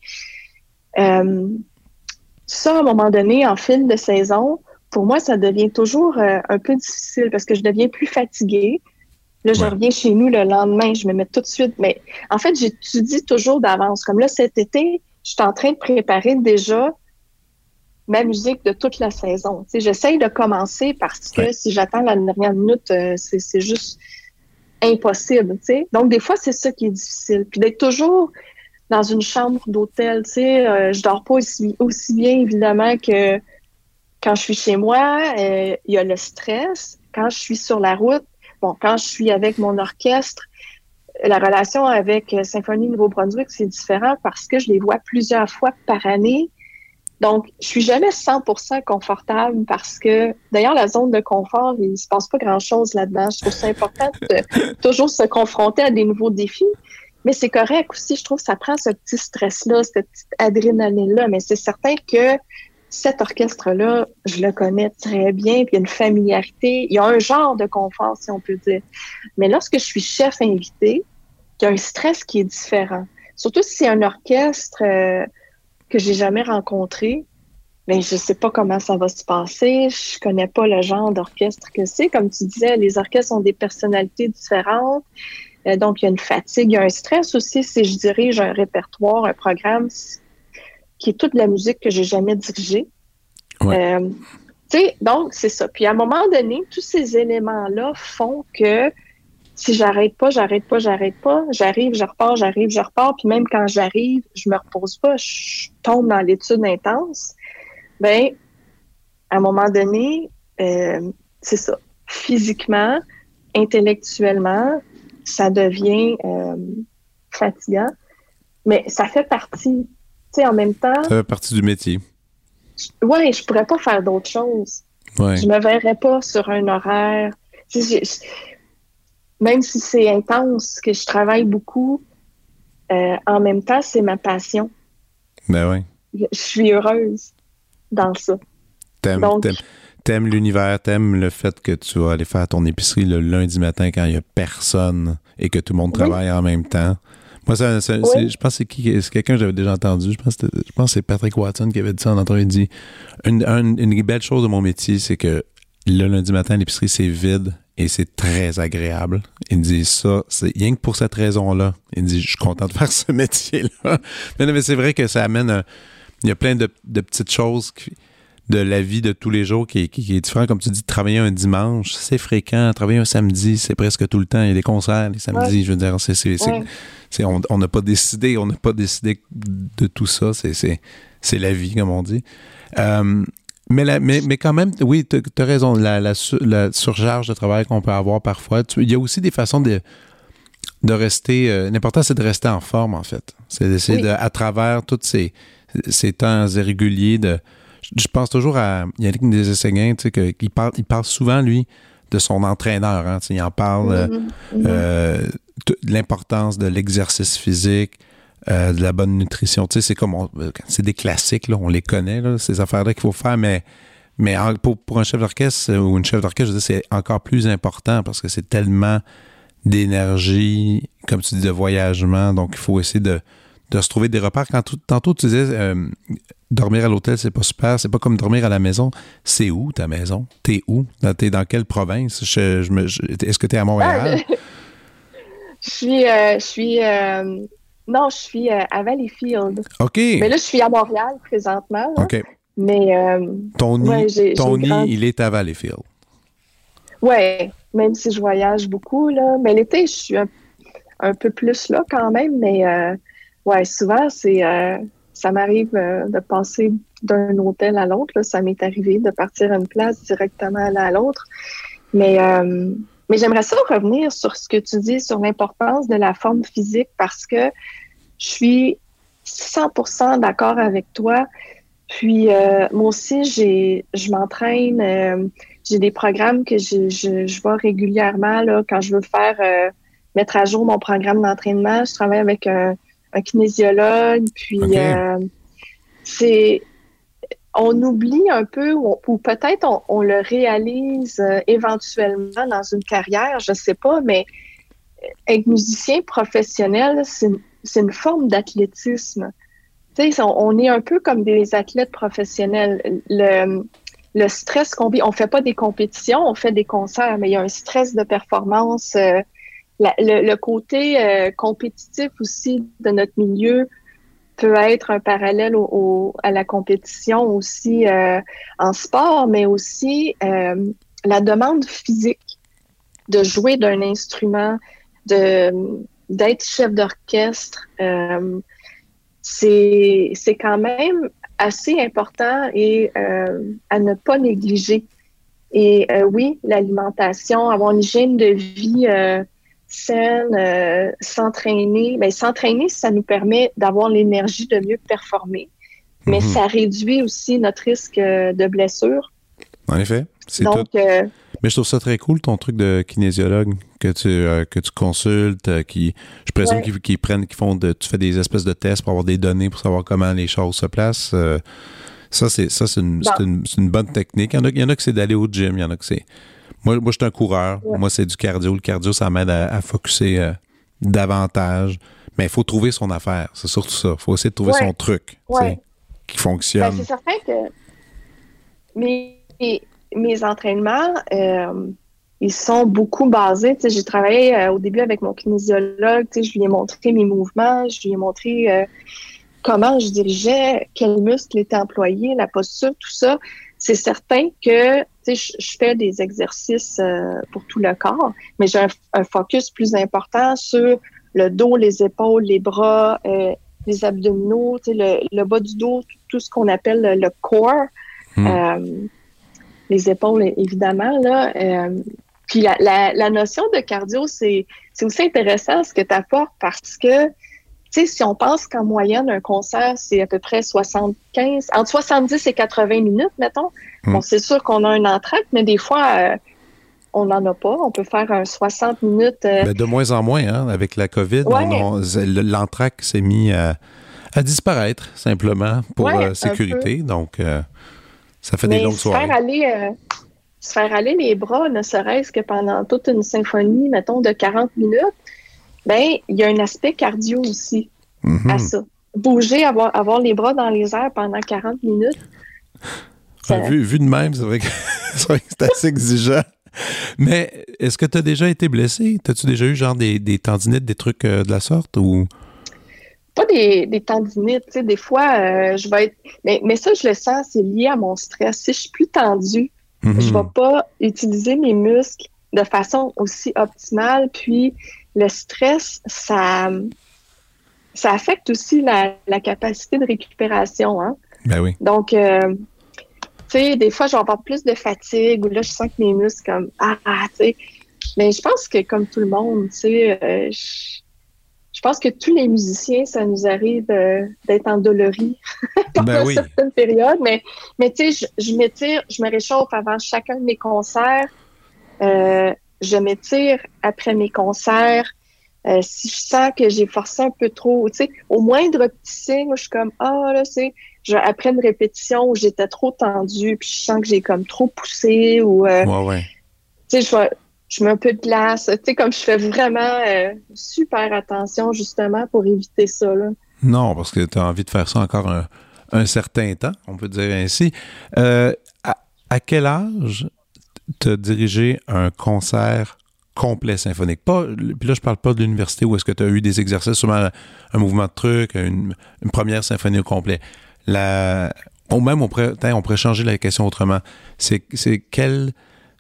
euh, ça, à un moment donné, en fil de saison, pour moi, ça devient toujours euh, un peu difficile parce que je deviens plus fatiguée. Là, je reviens chez nous le lendemain, je me mets tout de suite. Mais en fait, j'étudie toujours d'avance. Comme là, cet été, je suis en train de préparer déjà ma musique de toute la saison. J'essaye de commencer parce que si j'attends la dernière minute, euh, c'est juste impossible. Donc, des fois, c'est ça qui est difficile. Puis d'être toujours dans une chambre d'hôtel, tu sais, euh, je dors pas aussi, aussi, bien, évidemment, que quand je suis chez moi. Euh, il y a le stress. Quand je suis sur la route, bon, quand je suis avec mon orchestre, la relation avec euh, Symphonie Nouveau-Brunswick, c'est différent parce que je les vois plusieurs fois par année. Donc, je suis jamais 100% confortable parce que, d'ailleurs, la zone de confort, il se passe pas grand-chose là-dedans. Je trouve ça important de toujours se confronter à des nouveaux défis. Mais c'est correct aussi, je trouve que ça prend ce petit stress-là, cette petite adrénaline-là. Mais c'est certain que cet orchestre-là, je le connais très bien, puis il y a une familiarité, il y a un genre de confort, si on peut dire. Mais lorsque je suis chef invité, il y a un stress qui est différent. Surtout si c'est un orchestre euh, que j'ai jamais rencontré, mais ben, je sais pas comment ça va se passer, je connais pas le genre d'orchestre que c'est. Comme tu disais, les orchestres ont des personnalités différentes, euh, donc il y a une fatigue, il y a un stress aussi si je dirige un répertoire, un programme qui est toute la musique que j'ai jamais dirigée. Euh, donc, c'est ça. Puis à un moment donné, tous ces éléments-là font que si j'arrête pas, j'arrête pas, j'arrête pas, j'arrive, je repars, j'arrive, je repars, puis même quand j'arrive, je me repose pas, je tombe dans l'étude intense, ben à un moment donné, euh, c'est ça. Physiquement, intellectuellement, ça devient euh, fatigant, mais ça fait partie en même temps. Ça fait partie du métier. Oui, je pourrais pas faire d'autre chose. Ouais. Je me verrais pas sur un horaire. Même si c'est intense, que je travaille beaucoup, euh, en même temps, c'est ma passion. Ben oui. Je suis heureuse dans ça. T'aimes, l'univers, t'aimes le fait que tu vas aller faire ton épicerie le lundi matin quand il n'y a personne et que tout le monde travaille en même temps. Moi, ça, je pense que c'est, quelqu'un que j'avais déjà entendu. Je pense, que je pense c'est Patrick Watson qui avait dit ça en entrevue. Il dit une, une, belle chose de mon métier, c'est que le lundi matin, l'épicerie, c'est vide et c'est très agréable. Il dit ça, c'est rien que pour cette raison-là. Il dit Je suis content de faire ce métier-là. Mais, c'est vrai que ça amène. il y a plein de, de petites choses qui, de la vie de tous les jours qui, est différent. Comme tu dis, travailler un dimanche, c'est fréquent. Travailler un samedi, c'est presque tout le temps. Il y a des concerts les samedis. Je veux dire, c'est, on n'a pas décidé, on n'a pas décidé de tout ça. C'est, la vie, comme on dit. Euh, mais, mais, quand même, oui, tu as raison. La, surcharge de travail qu'on peut avoir parfois. il y a aussi des façons de de rester. Euh, l'important, c'est de rester en forme, en fait. C'est d'essayer, de, à travers tous ces, ces temps irréguliers, de. Je pense toujours à Yannick des Ességuins, tu sais, qu'il parle, il parle souvent, lui, de son entraîneur. Hein, il en parle mm-hmm. Mm-hmm. euh, de l'importance de l'exercice physique, euh, de la bonne nutrition. Tu sais, c'est comme c'est des classiques, là, on les connaît, là, ces affaires-là qu'il faut faire, mais mais pour, pour un chef d'orchestre ou une chef d'orchestre, c'est encore plus important parce que c'est tellement d'énergie, comme tu dis, de voyagement. Donc, il faut essayer de, de se trouver des repères. Quand tantôt, tu disais, euh, dormir à l'hôtel, c'est pas super. C'est pas comme dormir à la maison. C'est où ta maison? T'es où? T'es dans quelle province? Je, je Est-ce que t'es à Montréal? Ah, je suis, euh, je suis euh, non, je suis à Valleyfield. OK. Mais là, je suis à Montréal présentement. OK. Mais ton nid, ton nid il est à Valleyfield. Oui, même si je voyage beaucoup, là. Mais l'été, je suis un, peu plus là quand même, mais euh, ouais, souvent, c'est euh, ça m'arrive euh, de passer d'un hôtel à l'autre. Ça m'est arrivé de partir à une place directement à l'autre. Mais, mais j'aimerais ça revenir sur ce que tu dis sur l'importance de la forme physique parce que je suis 100% d'accord avec toi. Puis moi aussi, j'ai, je m'entraîne j'ai des programmes que je, je, je vois régulièrement là, quand je veux faire euh, mettre à jour mon programme d'entraînement. Je travaille avec un, un kinésiologue, puis euh, c'est on oublie un peu ou, peut-être on, le réalise euh, éventuellement dans une carrière, je sais pas, mais être musicien professionnel, c'est une forme d'athlétisme. On, on, est un peu comme des athlètes professionnels. Le, stress qu'on vit. On fait pas des compétitions, on fait des concerts, mais il y a un stress de performance. Euh, le, côté euh, compétitif aussi de notre milieu peut être un parallèle au, à la compétition aussi euh, en sport, mais aussi la demande physique de jouer d'un instrument, de d'être chef d'orchestre. c'est c'est quand même assez important et euh, à ne pas négliger. Et euh, oui, l'alimentation, avoir une hygiène de vie euh, s'entraîner. Mais s'entraîner, ça nous permet d'avoir l'énergie de mieux performer. Mais mhm. ça réduit aussi notre risque de blessure. En effet. C'est tout. Mais je trouve ça très cool, ton truc de kinésiologue que tu, euh, que tu consultes, euh, qui, je présume qu'ils prennent, qu'ils font de, tu fais des espèces de tests pour avoir des données pour savoir comment les choses se placent. Euh, ça, c'est ça c'est une, une, bonne technique. Il y en a, il y en a que c'est d'aller au gym, il y en a que c'est. Moi, moi je suis un coureur. Moi, c'est du cardio. Le cardio, ça m'aide à, à focuser davantage. Mais il faut trouver son affaire. C'est surtout ça. Il faut essayer de trouver son truc qui fonctionne. Ben, c'est certain que. Mais mes entraînements, euh, ils sont beaucoup basés. J'ai travaillé euh, au début avec mon kinésiologue. Je lui ai montré mes mouvements, je lui ai montré euh, comment je dirigeais, quels muscles étaient employés, la posture, tout ça. C'est certain que je fais des exercices pour tout le corps, mais j'ai un, focus plus important sur le dos, les épaules, les bras, les abdominaux, le, le, bas du dos, tout, ce qu'on appelle le, core. Hmm les épaules, évidemment. Là. Euh, puis la, la, notion de cardio, c'est aussi intéressant ce que tu apportes parce que, tu sais, si on pense qu'en moyenne, un concert, c'est à peu près 75, entre 70 et 80 minutes, mettons. Hmm. Bon, c'est sûr qu'on a un entracte, mais des fois, euh, on n'en a pas. On peut faire un 60 minutes. Euh, de moins en moins, hein, avec la COVID, l'entracte s'est mis à, disparaître simplement pour sécurité. Donc, ça fait des longues soirées. Faire aller, euh, se faire aller les bras, ne serait-ce que pendant toute une symphonie, mettons, de 40 minutes, ben il y a un aspect cardio aussi mhm. à ça. Bouger, avoir, avoir les bras dans les airs pendant 40 minutes. vu, vu, de même, c'est vrai que c'est assez exigeant. Mais est-ce que tu as déjà été blessé? As-tu déjà eu genre des, des tendinites, des trucs euh, de la sorte ou? Pas des, des tendinites, tu sais, des fois, euh, je vais être... Mais, mais, ça, je le sens, c'est lié à mon stress. Si je suis plus tendue, mhm. je vais pas utiliser mes muscles de façon aussi optimale. Puis, le stress, ça, ça affecte aussi la, la capacité de récupération. Hein? Ben oui. Donc, euh, tu sais, des fois, je vais avoir plus de fatigue ou là, je sens que mes muscles, comme, ah, ah tu sais, Mais je pense que comme tout le monde, tu sais, euh, je, pense que tous les musiciens, ça nous arrive euh, d'être endoloris pendant Ben oui. certaines périodes. Mais, mais tu sais, je, je m'étire, je me réchauffe avant chacun de mes concerts. Je m'étire après mes concerts. Euh, si je sens que j'ai forcé un peu trop, tu sais, au moindre petit signe, je suis comme, ah, là, c'est, après une répétition où j'étais trop tendue, puis je sens que j'ai comme trop poussé, ou, euh, Ouais, ouais. tu sais, je, je mets un peu de glace, tu sais, comme je fais vraiment euh, super attention, justement, pour éviter ça, là. Non, parce que tu as envie de faire ça encore un, un certain temps, on peut dire ainsi. Euh, à, à quel âge t'as dirigé un concert complet symphonique? Pas, puis là, je parle pas de l'université où est-ce que tu as eu des exercices, sûrement un mouvement de truc, une, une première symphonie au complet. La, ou même, on pourrait, tiens, on pourrait changer la question autrement. C'est c'est quel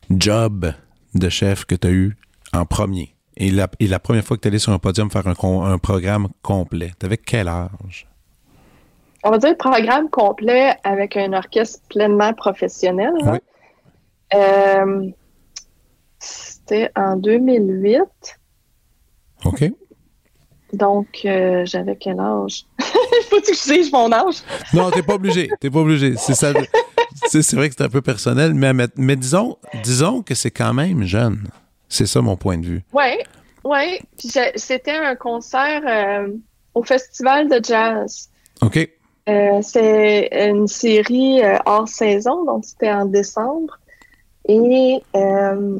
job de chef que tu as eu en premier? Et la, et la première fois que tu allé sur un podium faire un, un programme complet, t'avais quel âge? On va dire programme complet avec un orchestre pleinement professionnel. là. Oui. Euh, C'était en 2008. OK. Donc, euh, j'avais quel âge? Faut-tu que je dise mon âge? Non, t'es pas obligé. T'es pas obligé. C'est ça. C'est vrai que c'est un peu personnel, mais, disons, disons que c'est quand même jeune. C'est ça mon point de vue. Oui, oui. C'était un concert euh, au Festival de jazz. OK. Euh, c'est une série hors saison, donc c'était en décembre. Et euh,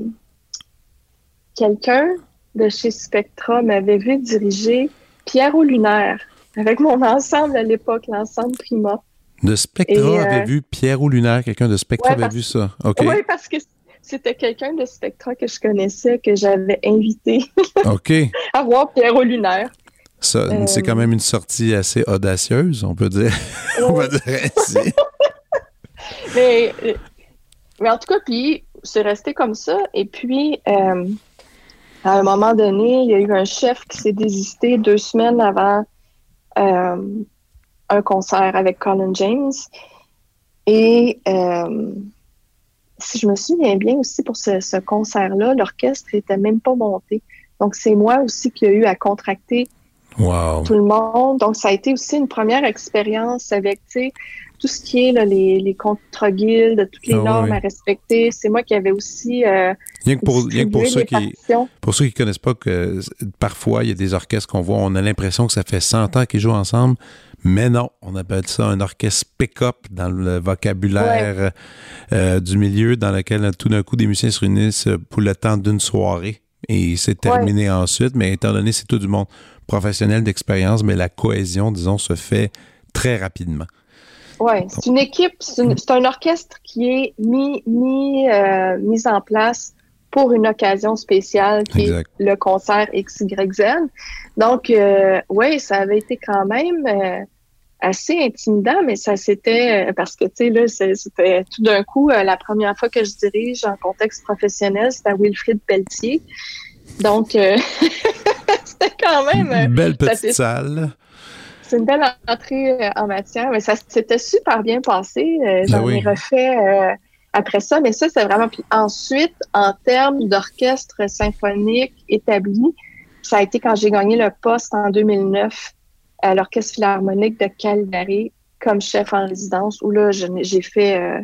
quelqu'un de chez Spectra m'avait vu diriger Pierre au lunaire avec mon ensemble à l'époque, l'ensemble Prima. De Spectra Et, euh, avait vu Pierre au lunaire. Quelqu'un de Spectra Ouais, avait vu ça. OK. Oui, parce que c'était quelqu'un de Spectra que je connaissais, que j'avais invité OK. à voir Pierre au lunaire. Euh, c'est quand même une sortie assez audacieuse, on peut dire. on va dire ainsi. Mais, mais en tout cas, puis c'est resté comme ça. Et puis, euh, à un moment donné, il y a eu un chef qui s'est désisté deux semaines avant euh, un concert avec Colin James. Et euh, si je me souviens bien aussi pour ce, ce concert-là, l'orchestre n'était même pas monté. Donc, c'est moi aussi qui ai eu à contracter Wow. tout le monde. Donc, ça a été aussi une première expérience avec, tu sais, tout ce qui est là, les, les contre-guildes, toutes les Ah normes oui. à respecter. C'est moi qui avais aussi euh, Rien que pour, rien que pour ceux qui. Pour ceux qui ne connaissent pas que parfois, il y a des orchestres qu'on voit, on a l'impression que ça fait 100 ans qu'ils jouent ensemble, mais non, on appelle ça un orchestre pick-up dans le vocabulaire euh, du milieu, dans lequel euh, tout d'un coup, des musiciens se réunissent pour le temps d'une soirée et c'est terminé ensuite, mais étant donné c'est tout du monde professionnel d'expérience, mais la cohésion, disons, se fait très rapidement. Oui, c'est une équipe, c'est une- un orchestre qui est mis, mis, euh, mis en place pour une occasion spéciale qui Exact. est le concert XYZ. Donc, euh, oui, ça avait été quand même euh, assez intimidant, mais ça c'était euh, parce que, tu sais, là, c'était tout d'un coup, euh, la première fois que je dirige en contexte professionnel, c'était à Wilfrid Pelletier. Donc, euh, c'était quand même... euh, Belle petite salle. C'est une belle entrée euh, en matière, mais ça s'était super bien passé. J'en oui. ai refait après ça, mais ça, c'est vraiment. Puis ensuite, en termes d'orchestre symphonique établi, ça a été quand j'ai gagné le poste en 2009 à l'Orchestre Philharmonique de Calgary comme chef en résidence, où là, j'ai fait. euh,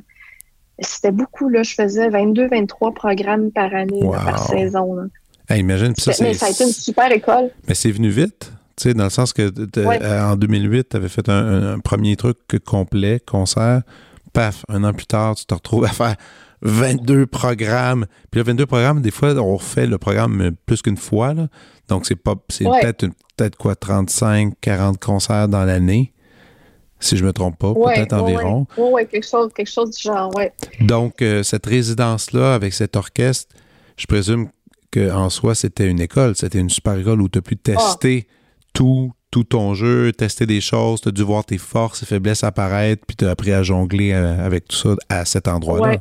c'était beaucoup, là. Je faisais 22-23 programmes par année, là, par saison. là. Hey, imagine, ça, mais ça a été une super école. Mais c'est venu vite, tu sais, dans le sens que Ouais. euh, en 2008, tu avais fait un, premier truc complet, concert. Paf, un an plus tard, tu te retrouves à faire 22 programmes. Puis là, 22 programmes, des fois, on refait le programme euh, plus qu'une fois. Là. Donc, c'est pas c'est Ouais. peut-être peut-être quoi, 35, 40 concerts dans l'année, si je me trompe pas, Ouais, peut-être ouais, environ. Ouais, ouais, quelque chose, quelque chose du genre, ouais. Donc, euh, cette résidence-là, avec cet orchestre, je présume qu'en soi, c'était une école. C'était une super école où tu as pu tester tout, tout ton jeu, tester des choses, tu as dû voir tes forces et faiblesses apparaître, puis tu as appris à jongler euh, avec tout ça à cet endroit-là. Ouais.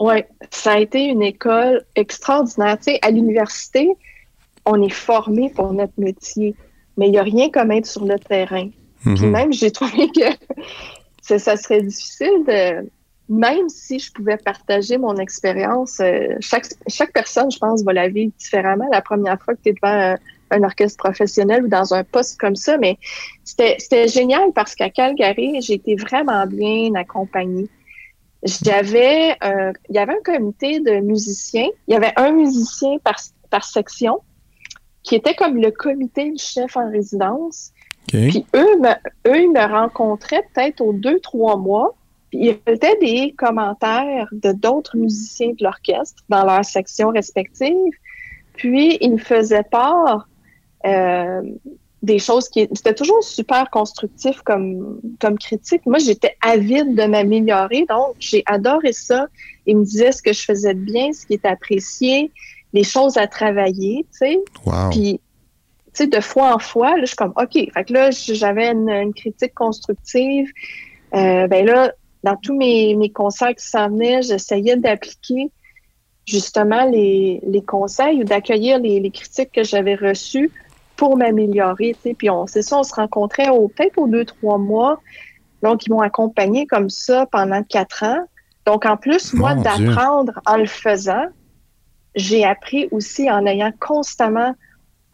Oui, ça a été une école extraordinaire. Tu sais, à l'université, on est formé pour notre métier, mais il n'y a rien comme être sur le terrain. Puis Mhm. même, j'ai trouvé que ça, serait difficile de, même si je pouvais partager mon expérience, euh, chaque, chaque personne, je pense, va la vivre différemment la première fois que tu es devant un, orchestre professionnel ou dans un poste comme ça. Mais c'était génial parce qu'à Calgary, j'ai été vraiment bien accompagnée. J'avais, euh, il y avait un comité de musiciens. Il y avait un musicien par, par section qui était comme le comité du chef en résidence. Puis eux, me, eux, ils me rencontraient peut-être aux deux, trois mois il y avait des commentaires de d'autres musiciens de l'orchestre dans leur section respective. Puis, ils me faisaient part euh, des choses qui c'était toujours super constructif comme comme critique. Moi, j'étais avide de m'améliorer, donc j'ai adoré ça. Ils me disaient ce que je faisais de bien, ce qui était apprécié, les choses à travailler, tu sais. Puis tu sais, de fois en fois, là, je suis comme, OK, fait que là, j'avais une, critique constructive. Euh, ben là, dans tous mes, mes conseils qui s'en venaient, j'essayais d'appliquer justement les, conseils ou d'accueillir les, critiques que j'avais reçues pour m'améliorer. Puis on, c'est ça, on se rencontrait au, peut-être aux deux, trois mois. Donc, ils m'ont accompagné comme ça pendant quatre ans. Donc, en plus, moi, d'apprendre en le faisant, j'ai appris aussi en ayant constamment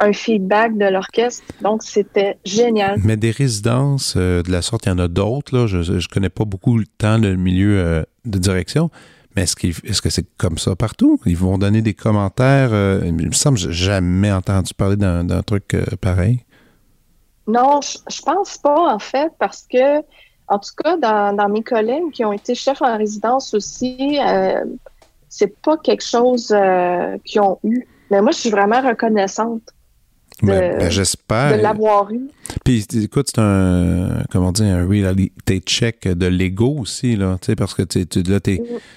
un feedback de l'orchestre. Donc, c'était génial. Mais des résidences euh, de la sorte, il y en a d'autres. Là. Je ne connais pas beaucoup le temps, le milieu euh, de direction. Mais est-ce, que c'est comme ça partout? Ils vont donner des commentaires. Euh, il me semble que jamais entendu parler d'un, truc pareil. Non, je, je pense pas, en fait, parce que, en tout cas, dans, mes collègues qui ont été chefs en résidence aussi, c'est pas quelque chose qu'ils ont eu. Mais moi, je suis vraiment reconnaissante ben, ben, j'espère. De l'avoir eu. Puis écoute, c'est un, comment dire, un reality check de l'ego aussi, là, tu sais, parce que tu, là,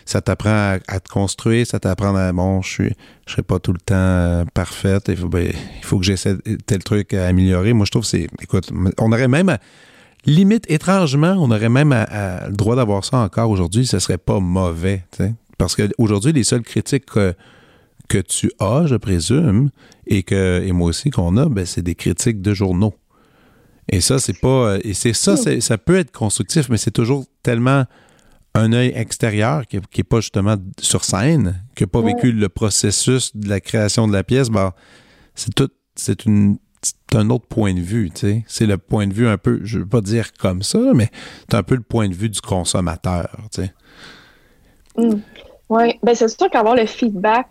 ça t'apprend à, te construire, ça t'apprend à, bon, je suis, je serai pas tout le temps euh, parfaite, il faut, ben, il faut que j'essaie tel truc à améliorer. Moi, je trouve que c'est, écoute, on aurait même, limite, étrangement, on aurait même le droit d'avoir ça encore aujourd'hui, ce serait pas mauvais, tu sais. Parce qu'aujourd'hui, les seules critiques que que tu as, je présume, et que et moi aussi qu'on a, ben, c'est des critiques de journaux. Et ça, c'est pas. Et c'est ça, hmm. ça peut être constructif, mais c'est toujours tellement un œil extérieur qui n'est pas justement sur scène, qui n'a pas vécu le processus de la création de la pièce, ben, c'est tout. C'est une un autre point de vue, tu sais. C'est le point de vue un peu, je veux pas dire comme ça, mais c'est un peu le point de vue du consommateur, tu sais. Hmm. Oui, ben c'est sûr qu'avoir le feedback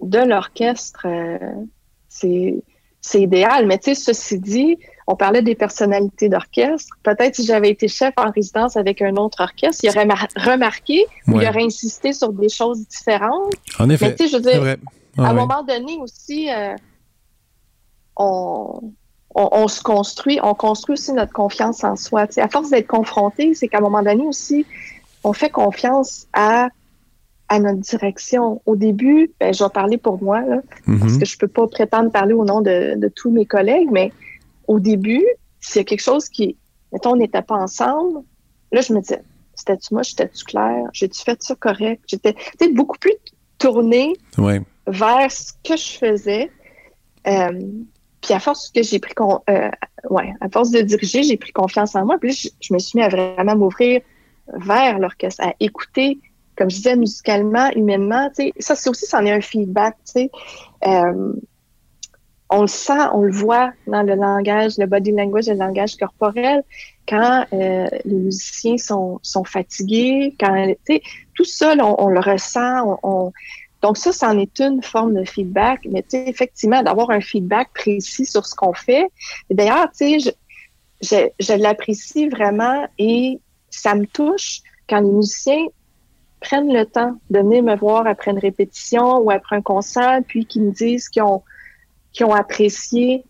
de l'orchestre, euh, c'est idéal. Mais tu sais, ceci dit, on parlait des personnalités d'orchestre. Peut-être si j'avais été chef en résidence avec un autre orchestre, il aurait remarqué ou il aurait insisté sur des choses différentes. En effet. Mais tu sais, je veux dire, à un moment donné aussi, euh, on, on, se construit, on construit aussi notre confiance en soi. Tu sais, à force d'être confronté, c'est qu'à un moment donné aussi, on fait confiance à à notre direction. Au début, ben, je vais parler pour moi, là, parce mhm. que je peux pas prétendre parler au nom de, de tous mes collègues, mais au début, s'il y a quelque chose qui, mettons, on n'était pas ensemble, là, je me disais, c'était-tu moi, j'étais-tu clair, j'ai-tu fait ça correct? J'étais peut-être beaucoup plus tournée vers ce que je faisais. Euh, puis à force que j'ai pris euh, ouais, à force de diriger, j'ai pris confiance en moi. Puis je, je me suis mis à vraiment m'ouvrir vers l'orchestre, à écouter comme je disais, musicalement, humainement, tu sais, ça, c'est aussi, c'en est un feedback, tu sais. Euh, on le sent, on le voit dans le langage, le body language, le langage corporel, quand euh, les musiciens sont, sont fatigués, quand, tu sais, tout ça, on, le ressent, on, donc ça, c'en est une forme de feedback, mais tu sais, effectivement, d'avoir un feedback précis sur ce qu'on fait. D'ailleurs, tu sais, je, je, je l'apprécie vraiment et ça me touche quand les musiciens prennent le temps de venir me voir après une répétition ou après un concert, puis qu'ils me disent qu'ils ont, ont apprécié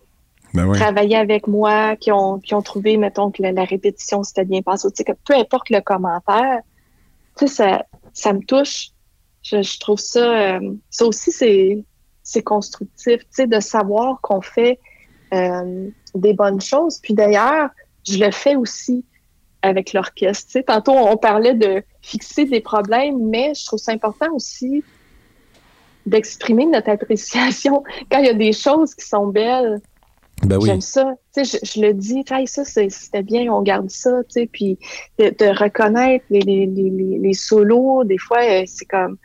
ben travailler avec moi, qui ont, ont trouvé, mettons, que la, répétition s'était bien passée. que peu importe le commentaire, ça, ça me touche. Je, trouve ça, euh, ça aussi, c'est, constructif, de savoir qu'on fait euh, des bonnes choses. Puis d'ailleurs, je le fais aussi avec l'orchestre. tantôt, on parlait de fixer des problèmes, mais je trouve ça important aussi d'exprimer notre appréciation quand il y a des choses qui sont belles. Ben oui. J'aime ça. Tu sais, je, je le dis, hey, ça, c'est- c'était bien, on garde ça, tu sais, puis de, de reconnaître les, les, les, les- solos, des fois, euh, c'est comme,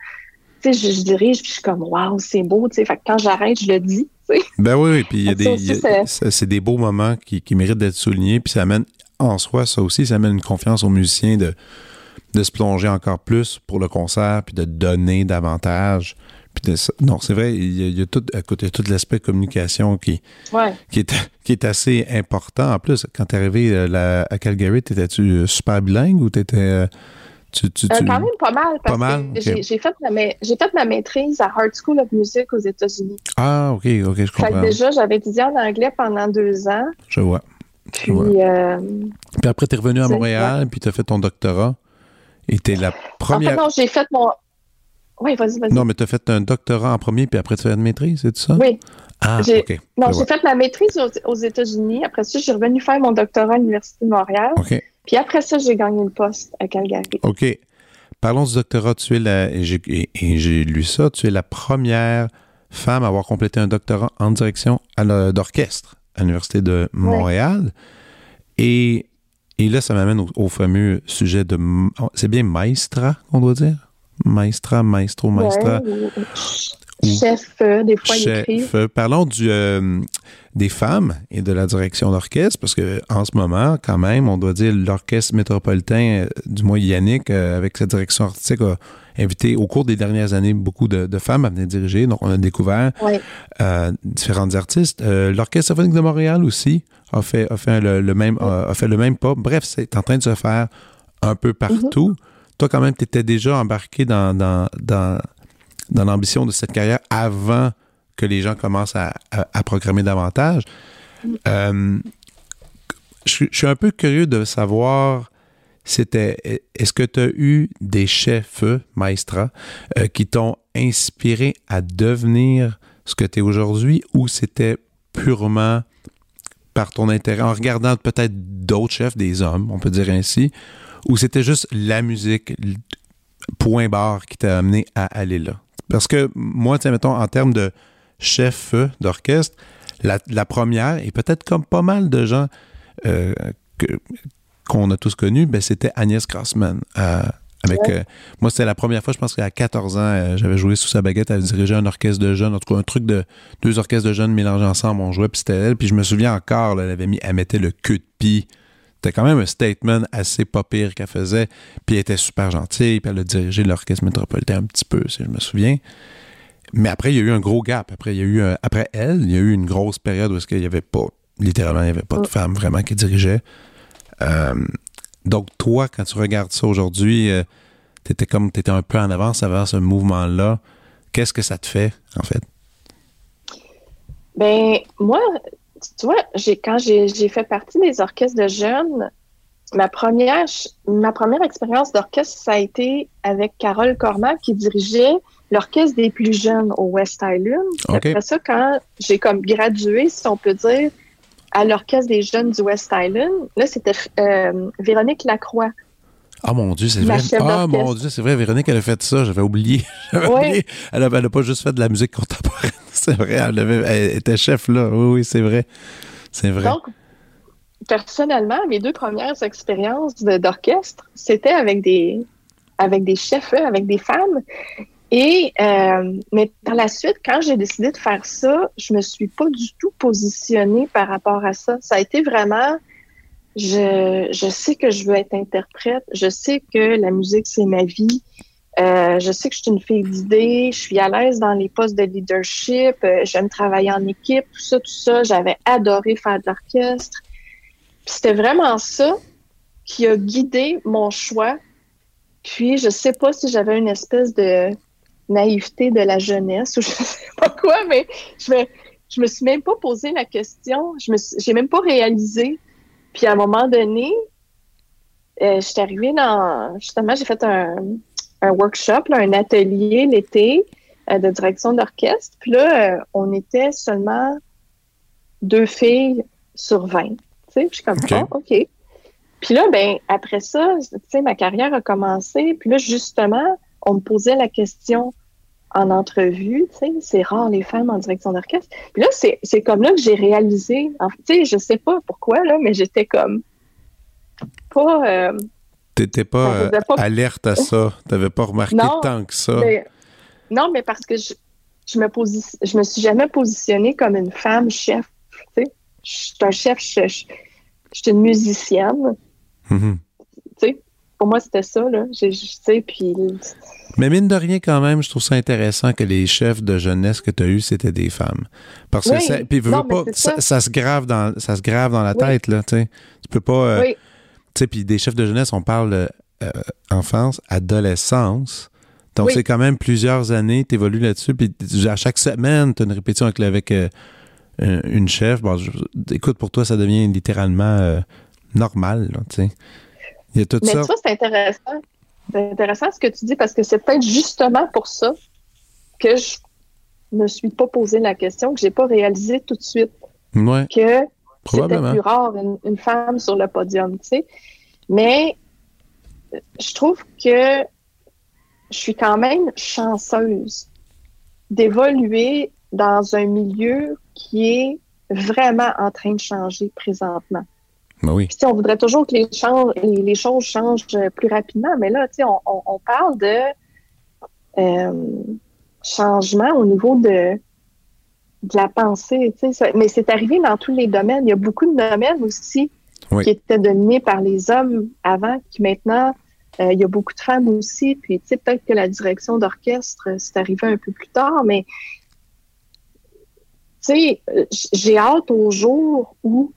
tu sais, je, je dirige, puis je suis comme, waouh, c'est beau, tu sais, fait que quand j'arrête, je le dis. Ben oui, oui, puis il y a des, c'est des beaux moments qui, qui méritent d'être soulignés, puis ça amène en soi, ça aussi, ça amène une confiance aux musiciens de, de se plonger encore plus pour le concert, puis de donner davantage. Puis de- non, c'est vrai, il y a, il y a tout, écoute, il y a tout l'aspect communication qui, Ouais. qui, est, qui est assez important. En plus, quand tu es arrivé euh, là, à Calgary, t'étais-tu euh, super bilingue ou t'étais. euh, tu, tu, Euh, tu- quand même pas mal, parce Pas mal, que j'ai- fait, ma j'ai fait ma maîtrise à Hard School of Music aux États-Unis. Ah, ok, ok, je Fait que comprends. déjà, j'avais étudié en anglais pendant deux ans, Je vois. Puis, Ouais. euh, Puis après, tu es revenu à Montréal, puis tu as fait ton doctorat. Et tu es la en fait, première. non, j'ai fait mon... Oui, vas-y, vas-y. Non, mais tu as fait un doctorat en premier, puis après tu fais une maîtrise, c'est ça? Oui, Ah, OK. non, j'ai fait ma maîtrise aux, aux États-Unis. Après ça, j'ai revenu faire mon doctorat à l'Université de Montréal. OK. Puis après ça, j'ai gagné le poste à Calgary. OK. Parlons du doctorat. Tu es la, et j'ai, et- et j'ai lu ça, tu es la première femme à avoir complété un doctorat en direction à d'orchestre à l'Université de Montréal. Et, et là, ça m'amène au, au fameux sujet de... m- C'est bien maestra qu'on doit dire? Maestra, maestro, maestra. Ouais, ou- ou chef, euh, des fois, il Chef. écrit. Euh, Parlons du, euh, des femmes et de la direction d'orchestre, parce que en ce moment, quand même, on doit dire l'orchestre métropolitain, du moins Yannick, euh, avec sa direction artistique, a invité au cours des dernières années beaucoup de, de femmes à venir diriger. Donc, on a découvert euh, différentes artistes. Euh, L'Orchestre symphonique de Montréal aussi a fait, a fait, le, le même, a, a fait le même pas. Bref, c'est en train de se faire un peu partout. Toi, quand même, tu étais déjà embarqué dans, dans, dans, dans l'ambition de cette carrière avant que les gens commencent à, à- à programmer davantage. Euh, je, suis- je suis un peu curieux de savoir, c'était, est-ce que tu as eu des chefs, maestras, euh, qui t'ont inspiré à devenir ce que tu es aujourd'hui ou c'était purement par ton intérêt, en regardant peut-être d'autres chefs, des hommes, on peut dire ainsi, ou c'était juste la musique, point barre, qui t'a amené à aller là? Parce que moi, sais, mettons, en termes de chef d'orchestre, la, la première, et peut-être comme pas mal de gens euh, que- qu'on a tous connus, ben, c'était Agnès Grassman. euh, avec, Ouais. euh, moi, c'était la première fois, je pense qu'à 14 ans, euh, j'avais joué sous sa baguette, elle dirigeait un orchestre de jeunes, en tout cas un truc de deux orchestres de jeunes mélangés ensemble, on jouait, puis c'était elle. Puis je me souviens encore, là, elle avait mis, elle mettait le cul de pie. C'était quand même un statement assez pas pire qu'elle faisait. Puis elle était super gentille, puis elle a dirigé l'orchestre métropolitain un petit peu, si je me souviens. Mais après, il y a eu un gros gap. Après, il y a eu un- après elle, il y a eu une grosse période où est-ce qu'il n'y avait pas, littéralement, il n'y avait pas de Mm. femme vraiment qui dirigeait. Euh, donc, toi, quand tu regardes ça aujourd'hui, euh, t'étais comme, t'étais un peu en avance avant ce mouvement-là. Qu'est-ce que ça te fait, en fait? Ben, moi, tu vois, j'ai, quand j'ai, j'ai fait partie des orchestres de jeunes, ma première, ma première expérience d'orchestre, ça a été avec Carole Cormac qui dirigeait l'orchestre des plus jeunes au West Island. Puis OK. Après ça, quand j'ai comme gradué, si on peut dire, à l'orchestre des jeunes du West Island, là, c'était euh, Véronique Lacroix. Ah mon Dieu, c'est vrai. Ah mon Dieu, c'est vrai. Véronique, elle a fait ça. J'avais oublié. J'avais Ouais. oublié. Elle n'a pas juste fait de la musique contemporaine. C'est vrai. Elle, avait- elle était chef là. Oui, oui, c'est vrai. C'est vrai. Donc, personnellement, mes deux premières expériences d'orchestre, c'était avec des, avec des chefs, avec des femmes. Et, euh, mais par la suite, quand j'ai décidé de faire ça, je me suis pas du tout positionnée par rapport à ça. Ça a été vraiment, je, je sais que je veux être interprète, je sais que la musique, c'est ma vie. Euh, je sais que je suis une fille d'idées, je suis à l'aise dans les postes de leadership, euh, j'aime travailler en équipe, tout ça, tout ça. J'avais adoré faire de l'orchestre. C'était vraiment ça qui a guidé mon choix. Puis je sais pas si j'avais une espèce de naïveté de la jeunesse ou je sais pas quoi, mais je me, je me suis même pas posé la question. Je me j'ai même pas réalisé. Puis à un moment donné, euh, je suis arrivée dans justement, j'ai fait un, un workshop, là, un atelier l'été euh, de direction d'orchestre. Puis là, euh, on était seulement deux filles sur 20. Tu sais, je suis comme, OK. Ah, OK. Puis là, ben, après ça, tu sais, ma carrière a commencé. Puis là, justement, on me posait la question, en entrevue, tu sais, c'est rare les femmes en direction d'orchestre. Puis là, c'est, comme là que j'ai réalisé, tu sais, je sais pas pourquoi, là, mais j'étais comme pas... Euh, T'étais pas, euh, alerte à ça, t'avais pas remarqué tant que ça. non, mais parce que je, je me je me suis jamais positionnée comme une femme chef, tu sais. Je suis un chef, je, je, suis une musicienne. Mm-hmm. Pour moi, c'était ça, là. Je, sais, puis mais mine de rien, quand même, je trouve ça intéressant que les chefs de jeunesse que tu as eus, c'était des femmes. Parce que ça, puis, pas, ça, se grave dans, ça se grave dans la tête, là, tu sais. Tu peux pas. Euh, tu sais, puis des chefs de jeunesse, on parle de euh, enfance, adolescence. Donc, c'est quand même plusieurs années, tu évolues là-dessus. Puis à chaque semaine, tu as une répétition avec, avec euh, une chef. Bon, écoute, pour toi, ça devient littéralement normal, tu sais. Il y a tout Mais ça. ça, c'est intéressant. C'est intéressant ce que tu dis parce que c'est peut-être justement pour ça que je me suis pas posé la question, que j'ai pas réalisé tout de suite que c'était plus rare une, femme sur le podium, tu sais. Mais je trouve que je suis quand même chanceuse d'évoluer dans un milieu qui est vraiment en train de changer présentement. Ben on voudrait toujours que les, les, choses changent plus rapidement, mais là, on, on, parle de euh, changement au niveau de, de la pensée. mais c'est arrivé dans tous les domaines. Il y a beaucoup de domaines aussi qui étaient dominés par les hommes avant, qui maintenant, euh, il y a beaucoup de femmes aussi. Puis, peut-être que la direction d'orchestre, c'est arrivé un peu plus tard, mais j'ai hâte au jour où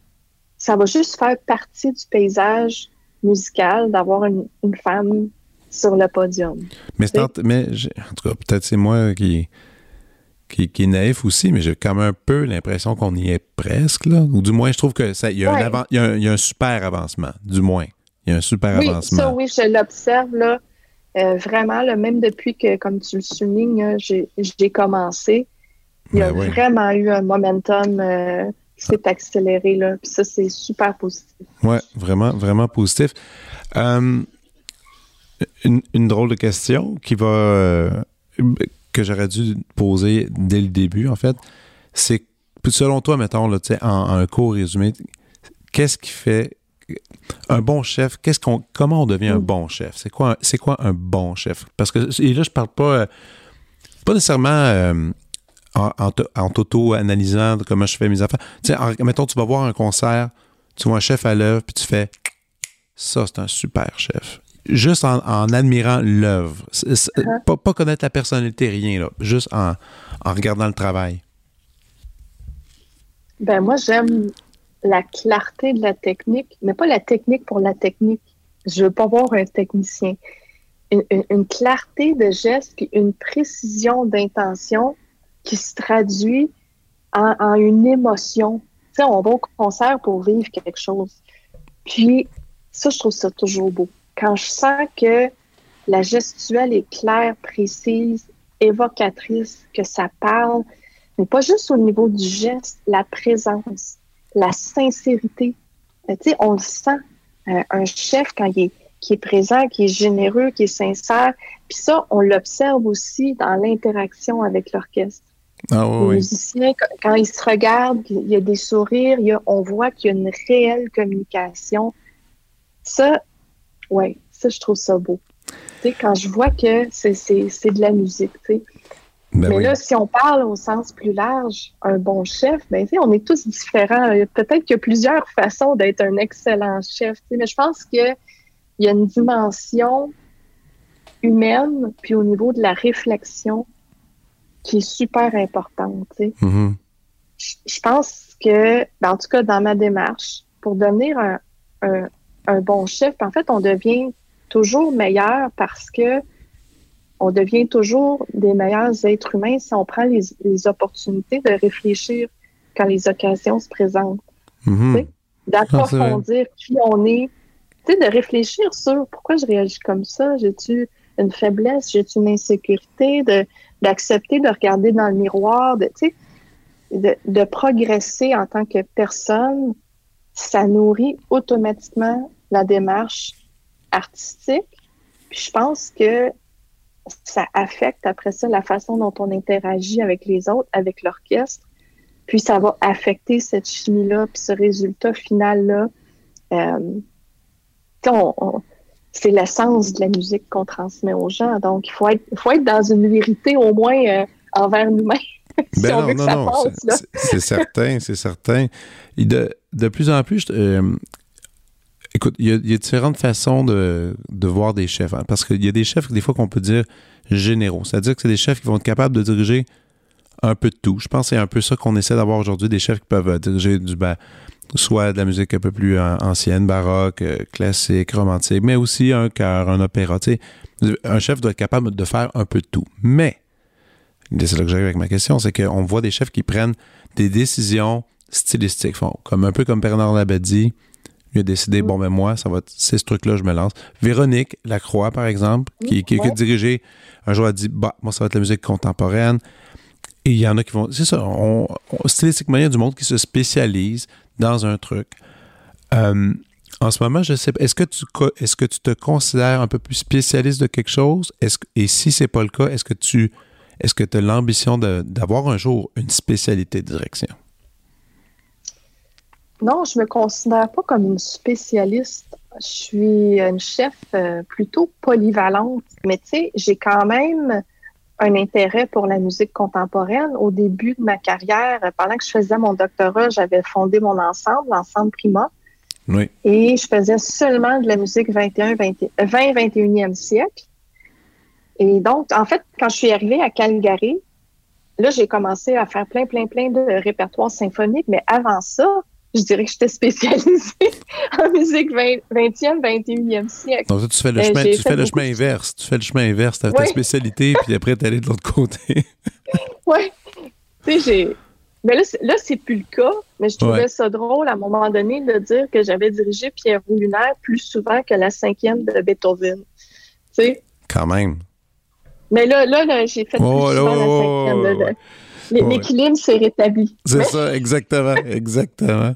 ça va juste faire partie du paysage musical d'avoir une, femme sur le podium. Mais, mais en tout cas, peut-être c'est moi qui, qui, qui, est naïf aussi, mais j'ai quand même un peu l'impression qu'on y est presque, là. Ou du moins, je trouve que ça, il, y a un il, y a un, super avancement, du moins. Il y a un super oui, avancement. Ça, oui, je l'observe, là. Euh, vraiment, là, même depuis que, comme tu le soulignes, j'ai commencé, il y a ben vraiment eu un momentum euh, c'est accéléré, là. Puis ça, c'est super positif. Oui, vraiment, vraiment positif. Euh, une, drôle de question qui va. Euh, que j'aurais dû poser dès le début, en fait. C'est, selon toi, mettons, là, en, en un court résumé, qu'est-ce qui fait un bon chef, qu'est-ce qu'on, comment on devient un mm. bon chef? C'est quoi, c'est quoi un bon chef? Parce que, et là, je parle pas, euh, pas nécessairement en, t'auto-analysant comment je fais mes affaires. Tu sais, mettons, tu vas voir un concert, tu vois un chef à l'œuvre, puis tu fais ça, c'est un super chef. Juste en, admirant l'œuvre. Uh-huh. pas, connaître la personnalité, rien, là. Juste en, regardant le travail. Ben, moi, j'aime la clarté de la technique, mais pas la technique pour la technique. Je veux pas voir un technicien. Une, une clarté de geste puis une précision d'intention qui se traduit en, une émotion. Tu sais, on va au concert pour vivre quelque chose. Puis, ça, je trouve ça toujours beau. Quand je sens que la gestuelle est claire, précise, évocatrice, que ça parle, mais pas juste au niveau du geste, la présence, la sincérité. Sais, on le sent. Euh, un chef, quand il est, qui est présent, qui est généreux, qui est sincère. Puis ça, on l'observe aussi dans l'interaction avec l'orchestre. Ah, les musiciens, quand ils se regardent, il y a des sourires, on voit qu'il y a une réelle communication. Ça, ouais, ça, je trouve ça beau. Tu sais, quand je vois que c'est de la musique, tu sais. Ben mais là, si on parle au sens plus large, un bon chef, ben, on est tous différents. Peut-être qu'il y a plusieurs façons d'être un excellent chef, mais je pense qu'il y a une dimension humaine, puis au niveau de la réflexion, qui est super importante. Mm-hmm. Je pense que, ben, en tout cas, dans ma démarche, pour devenir un, bon chef, en fait, on devient toujours meilleur parce que on devient toujours des meilleurs êtres humains si on prend les, opportunités de réfléchir quand les occasions se présentent. Mm-hmm. D'approfondir qui on est, de réfléchir sur pourquoi je réagis comme ça, j'ai-tu une faiblesse, j'ai-tu une insécurité, de d'accepter de regarder dans le miroir, de, de, de progresser en tant que personne, ça nourrit automatiquement la démarche artistique. Puis je pense que ça affecte après ça la façon dont on interagit avec les autres, avec l'orchestre. Puis ça va affecter cette chimie-là, puis ce résultat final-là. Euh, c'est l'essence de la musique qu'on transmet aux gens. Donc, il faut être, faut être dans une vérité au moins euh, envers nous-mêmes. ben non, non, non, c'est certain, c'est certain. de, de plus en plus, euh, écoute, il y, a, différentes façons de, voir des chefs. Hein, parce qu'il y a des chefs, des fois, qu'on peut dire généraux. C'est-à-dire que c'est des chefs qui vont être capables de diriger un peu de tout. Je pense que c'est un peu ça qu'on essaie d'avoir aujourd'hui, des chefs qui peuvent diriger du ben, soit de la musique un peu plus ancienne, baroque, euh, classique, romantique, mais aussi un chœur, un opéra. un chef doit être capable de faire un peu de tout. Mais, c'est là que j'arrive avec ma question, c'est qu'on voit des chefs qui prennent des décisions stylistiques, comme un peu comme Bernard Labadie, il a décidé, bon, ben moi, ça va c'est ce truc-là, je me lance. Véronique Lacroix, par exemple, qui, qui, a dirigé, un jour a dit, bah, moi, ça va être la musique contemporaine. Et il y en a qui vont. C'est ça, on, stylistiquement, il y a du monde qui se spécialise dans un truc. Euh, en ce moment, je sais pas. Est-ce que tu est-ce que tu te considères un peu plus spécialiste de quelque chose? Et si c'est pas le cas, est-ce que tu est-ce que tu as l'ambition d'avoir un jour une spécialité de direction? Non, je me considère pas comme une spécialiste. Je suis une chef euh, plutôt polyvalente, mais tu sais, j'ai quand même un intérêt pour la musique contemporaine. Au début de ma carrière, pendant que je faisais mon doctorat, j'avais fondé mon ensemble, l'ensemble Prima. Oui. Et je faisais seulement de la musique 21, 20, 21e siècle. Et donc, en fait, quand je suis arrivée à Calgary, là, j'ai commencé à faire plein, plein, plein de répertoires symphoniques. Mais avant ça, je dirais que j'étais spécialisée en musique 20, e 21e siècle. Donc, tu fais le, euh, chemin, tu fais le chemin inverse. Tu fais le chemin inverse. Tu as ta spécialité, puis après, tu allé de l'autre côté. oui. Tu sais, j'ai. Mais là, là c'est plus le cas, mais je trouvais ça drôle à un moment donné de dire que j'avais dirigé Pierre Lunaire plus souvent que la cinquième de Beethoven. Tu sais? Quand même. Mais là, là, j'ai fait plus souvent la cinquième de, L'équilibre s'est rétabli. C'est ça, exactement, exactement.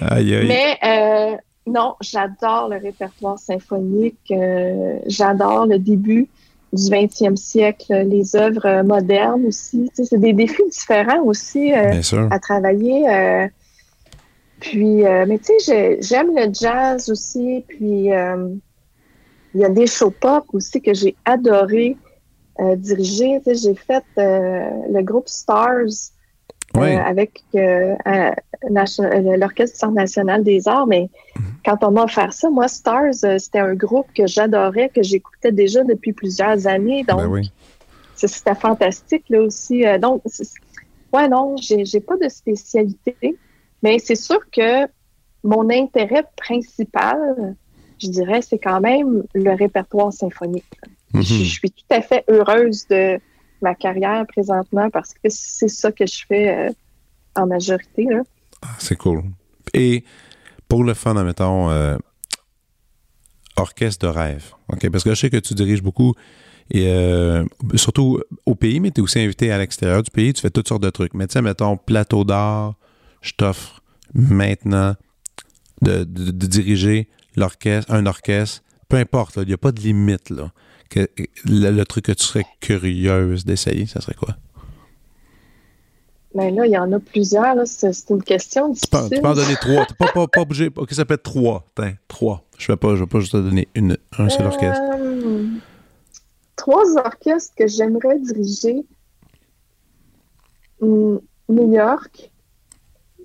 Mais euh, non, j'adore le répertoire symphonique. Euh, j'adore le début du 20e siècle, les œuvres modernes aussi. c'est des défis différents aussi euh, à travailler. puis, mais tu sais, j'aime le jazz aussi. Puis, il y a des show pop aussi que j'ai adoré euh, dirigé. J'ai fait euh, le groupe Stars euh, avec l'Orchestre national des arts, mais mhm. quand on m'a offert ça, moi, Stars, c'était un groupe que j'adorais, que j'écoutais déjà depuis plusieurs années. Ben donc, c'était fantastique là aussi. donc, ouais, non, j'ai pas de spécialité, mais c'est sûr que mon intérêt principal, je dirais, c'est quand même le répertoire symphonique. Je, suis tout à fait heureuse de ma carrière présentement parce que c'est ça que je fais euh, en majorité. Ah, c'est cool. Et pour le fun, admettons, euh, orchestre de rêve. OK? Parce que je sais que tu diriges beaucoup, et euh, surtout au pays, mais tu es aussi invité à l'extérieur du pays. Tu fais toutes sortes de trucs. Mais tu sais, mettons, plateau d'art, je t'offre maintenant de, diriger l'orchestre, un orchestre, peu importe, il n'y a pas de limite. Là le, truc que tu serais curieuse d'essayer, ça serait quoi? Ben là, il y en a plusieurs. C'est une question difficile. Tu peux, en donner trois. Tu pas, pas, pas obligé. OK, ça peut être trois. trois. Je ne vais, pas, je vais pas juste te donner une, un seul orchestre. Euh, trois orchestres que j'aimerais diriger. Hmm, New York,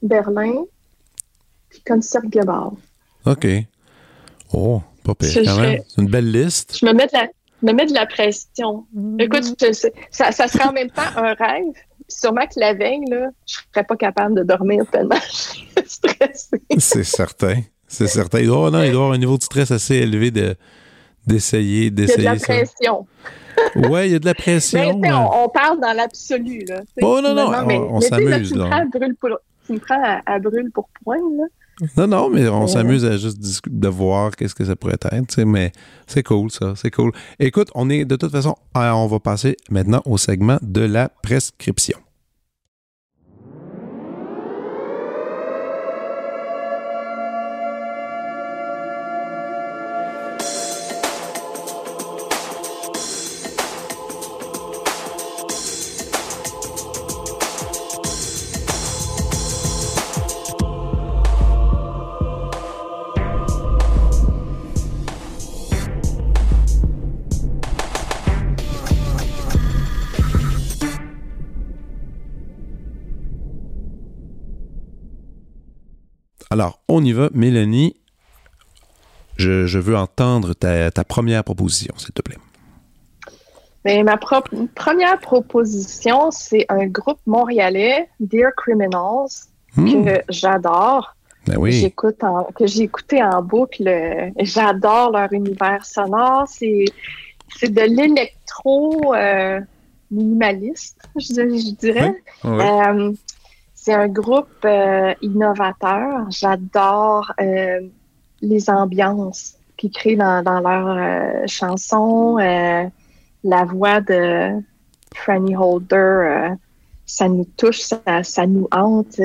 Berlin, puis Concertgebouw. OK. Oh, pas pire quand même. C'est une belle liste. Je me mets de la, me met de la pression. Mm. Écoute, ça, ça serait en même temps un rêve. Sûrement que la veille, là, je serais pas capable de dormir tellement je suis stressée. C'est certain. C'est certain. Il doit, non, il doit avoir un niveau de stress assez élevé de, d'essayer, d'essayer. Il y a de la pression. Oui, il y a de la pression. Mais, on, parle dans l'absolu. Là, oh non, non, on, s'amuse. Tu, me prends à, à brûle pour point. Là. Non, non, mais on s'amuse à juste de voir qu'est-ce que ça pourrait être, mais c'est cool, ça, c'est cool. Écoute, on est de toute façon, euh, on va passer maintenant au segment de la prescription. Alors, on y va. Mélanie, je, veux entendre ta, première proposition, s'il te plaît. Mais ben, ma première proposition, c'est un groupe montréalais, Dear Criminals, hmm. que j'adore. Ben oui. J'écoute que j'ai écouté en boucle. J'adore leur univers sonore. C'est, c'est de l'électro euh, minimaliste, je, dirais. Euh, c'est un groupe euh, innovateur. J'adore les ambiances qu'ils créent dans, dans leurs chansons. la voix de Franny Holder ça nous touche, ça, nous hante.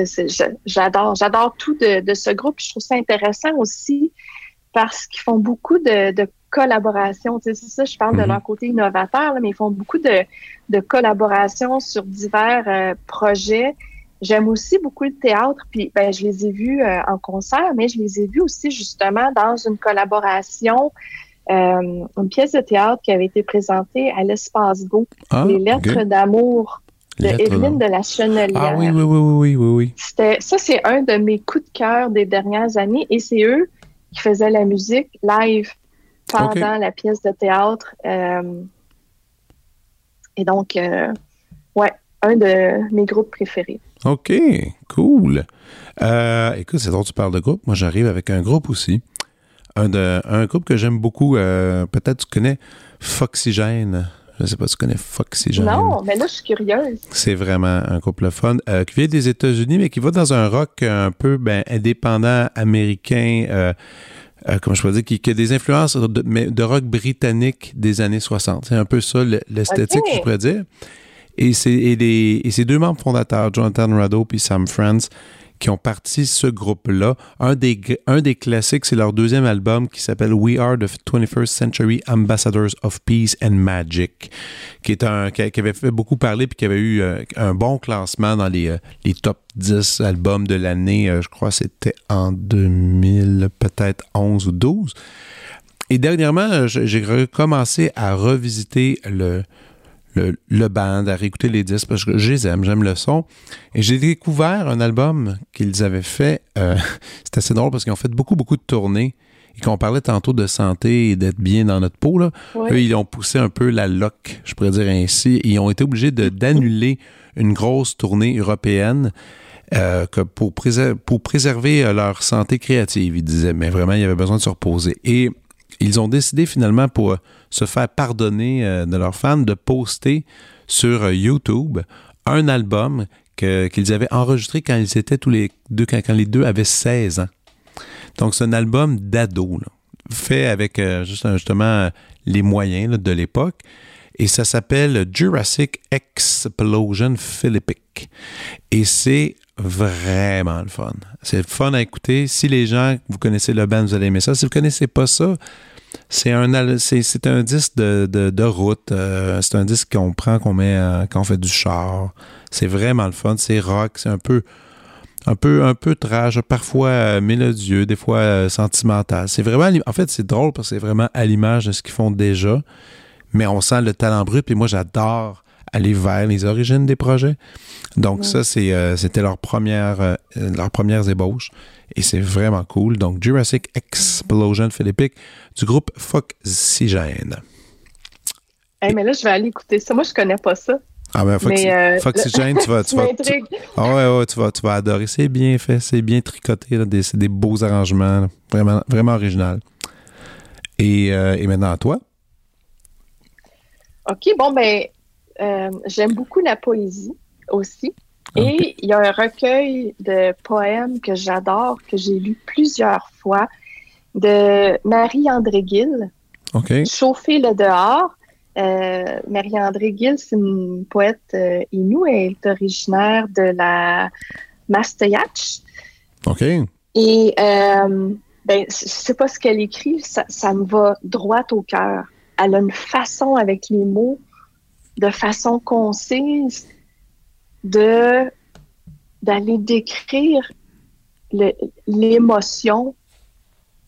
J'adore, j'adore tout de, ce groupe. Je trouve ça intéressant aussi parce qu'ils font beaucoup de, de collaborations. c'est ça, je parle de mhm. leur côté innovateur, mais ils font beaucoup de, de collaborations sur divers euh, projets. J'aime aussi beaucoup le théâtre, puis ben, je les ai vus euh, en concert, mais je les ai vus aussi justement dans une collaboration, euh, une pièce de théâtre qui avait été présentée à l'Espace Go, ah, les Lettres d'amour de Evelyne de la Chenelière. Ah oui, oui, oui, oui, oui, oui. Ça, c'est un de mes coups de cœur des dernières années et c'est eux qui faisaient la musique live pendant la pièce de théâtre. Euh, et donc, ouais, un de mes groupes préférés. OK, cool. Euh, écoute, c'est drôle tu parles de groupe. Moi, j'arrive avec un groupe aussi. Un, de, un groupe que j'aime beaucoup. Peut-être tu connais Foxygène. Je ne sais pas si tu connais Foxygène? Non, mais là, je suis curieuse. C'est vraiment un couple fun euh, qui vient des États-Unis, mais qui va dans un rock un peu ben, indépendant américain. Euh, euh, comment je pourrais dire, qui, a des influences de, de, rock britannique des années 60. C'est un peu ça l'esthétique, je pourrais dire. Et c'est et deux membres fondateurs, Jonathan Rado et Sam Friends, qui ont parti ce groupe-là. Un des, un des classiques, c'est leur deuxième album qui s'appelle We Are the 21st Century Ambassadors of Peace and Magic, qui, est un, qui, avait fait beaucoup parler puis qui avait eu euh, un bon classement dans les, euh, les top 10 albums de l'année. Euh, je crois que c'était en 2000, peut-être 11 ou 12. Et dernièrement, j'ai recommencé à revisiter le, le, le, band, à réécouter les disques parce que je les aime, j'aime le son. Et j'ai découvert un album qu'ils avaient fait. Euh, c'est assez drôle parce qu'ils ont fait beaucoup, beaucoup de tournées. Et qu'on parlait tantôt de santé et d'être bien dans notre peau, là, eux, ils ont poussé un peu la loque, je pourrais dire ainsi. ils ont été obligés d'annuler une grosse tournée européenne euh, que pour, pour préserver euh, leur santé créative, ils disaient. Mais vraiment, il y avait besoin de se reposer. Et ils ont décidé finalement pour euh, se faire pardonner euh, de leurs fans de poster sur euh, YouTube un album qu'ils avaient enregistré quand ils étaient tous les deux, quand, les deux avaient 16 ans. Donc, c'est un album d'ado, fait avec justement les moyens de l'époque. Et ça s'appelle Jurassic Explosion Philippic. Et c'est vraiment le fun. C'est fun à écouter. Si les gens, vous connaissez le band, vous allez aimer ça. Si vous ne connaissez pas ça, c'est un, un disque de, de, route. Euh, c'est un disque qu'on prend, qu'on met quand on fait du char. C'est vraiment le fun. C'est rock. C'est un peu, un peu, un peu trash, parfois euh, mélodieux, des fois euh, sentimental. C'est vraiment, en fait, c'est drôle parce que c'est vraiment à l'image de ce qu'ils font déjà. Mais on sent le talent brut. Puis moi, j'adore aller vers les origines des projets. Donc ça, c'est, c'était leur première, leurs premières ébauches. Et c'est vraiment cool. Donc, Jurassic Explosion Philippic du groupe Foxygène. Hey, mais là, je vais aller écouter ça. Moi, je connais pas ça. Ah ben, euh, Foxygène, tu vas... Tu vas ah ouais, ouais, tu vas, tu vas adorer. C'est bien fait, c'est bien tricoté. C'est des beaux arrangements. Vraiment, vraiment original. Et, euh, et maintenant, toi? OK, bon, ben, euh, j'aime beaucoup la poésie aussi. Et il y a un recueil de poèmes que j'adore, que j'ai lu plusieurs fois, de Marie-André Gill. Chauffer le dehors. Euh, Marie-André Gill, c'est une poète euh, inoue. Elle est originaire de la Mastayach. OK. Et euh, ben, je sais pas ce qu'elle écrit, ça, ça me va droit au cœur. Elle a une façon avec les mots, de façon concise, de d'aller décrire l'émotion.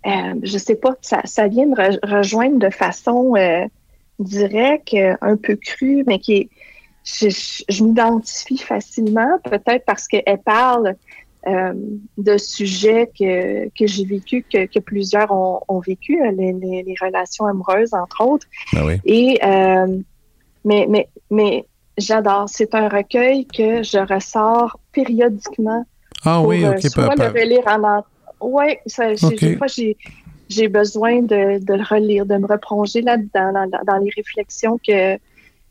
Euh, je sais pas, ça, ça vient me rejoindre de façon euh, directe, un peu crue, mais qui est, je, je, m'identifie facilement, peut-être parce qu'elle parle euh, de sujets que, que j'ai vécu, que, que plusieurs ont, ont vécu, les, les, les, relations amoureuses, entre autres. Ben oui. Et, euh, mais, mais, mais j'adore. C'est un recueil que je ressors périodiquement. Ah pour, oui, euh, ok. soit pas- le relire en Oui, ça, j'ai- Ok. des fois, j'ai, j'ai besoin de, de le relire, de me replonger là-dedans, dans, dans- les réflexions que,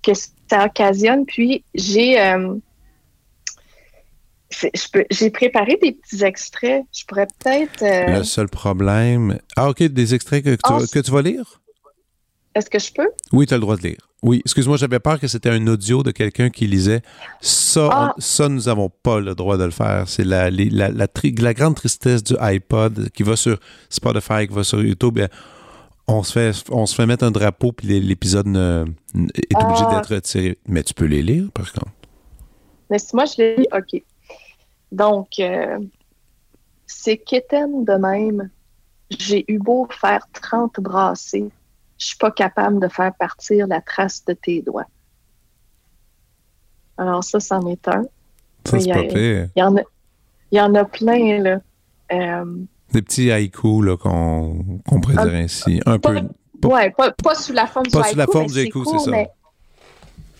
que ça occasionne. Puis, j'ai, euh, j'ai préparé des petits extraits. Je pourrais peut-être. euh, Le seul problème. Ah, ok, des extraits que, tu, Ah, que tu vas lire? Est-ce que je peux? Oui, tu as le droit de lire. Oui, excuse-moi, j'avais peur que c'était un audio de quelqu'un qui lisait. Ça, Ah. on- ça nous n'avons pas le droit de le faire. C'est la, les- la, la, tri- la grande tristesse du iPod qui va sur Spotify, qui va sur YouTube. On se, fait, on se fait mettre un drapeau, puis l'é- l'épisode est obligé Ah. d'être retiré. Mais tu peux les lire, par contre. Mais si moi je l'ai dit, OK. Donc, euh, c'est qu'étaine de même. J'ai eu beau faire 30 brassées, je suis pas capable de faire partir la trace de tes doigts. Alors ça, c'en est un. Ça, Oui, c'est pas pire. Il y en a, il y en a plein, là. Euh, Des petits haïkus là, qu'on qu'on pourrait Un- dire ainsi. Un pas- peu. Pas- ouais, pas, pas sous la forme Pas du sous la haïku, forme du haïku, c'est ça. Mais,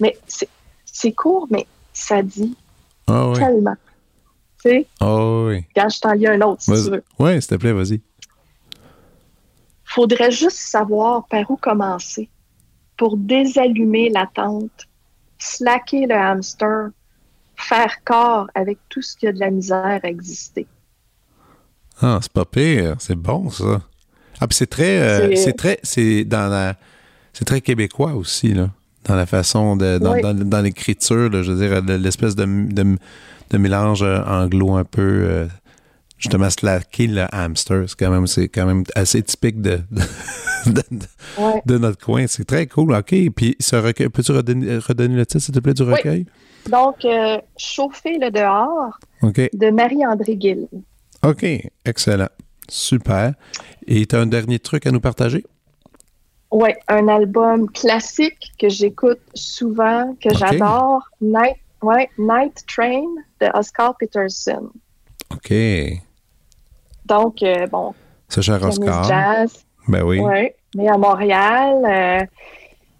mais c'est- court, mais ça dit Ah oui. tellement. Tu sais, Ah oui. quand je t'en lis un autre, si tu veux. Ouais, s'il te plaît, vas-y. Faudrait juste savoir par où commencer pour désallumer l'attente, slacker le hamster, faire corps avec tout ce qui a de la misère à exister. Ah, c'est pas pire. C'est bon, ça. Ah, puis c'est très. euh, C'est- très. C'est dans la. C'est très québécois aussi, là. Dans la façon de. Dans, Oui. dans- dans l'écriture, je veux dire, l'espèce de, de, de mélange euh, anglo un peu. euh, justement, slacker le hamster. C'est quand même, c'est quand même assez typique de, de, de- Ouais. de notre coin. C'est très cool. OK. Puis, ce recueil. Peux-tu redonner, redonner le titre, s'il te plaît, du recueil? Donc, euh, Chauffer le dehors de Marie-André Gill. OK. Excellent. Super. Et tu as un dernier truc à nous partager? Oui, un album classique que j'écoute souvent, que j'adore, Night, ouais, Night Train de Oscar Peterson. OK. Donc, euh, bon, Ce cher pianiste Oscar. jazz, Ben oui. né à Montréal. euh,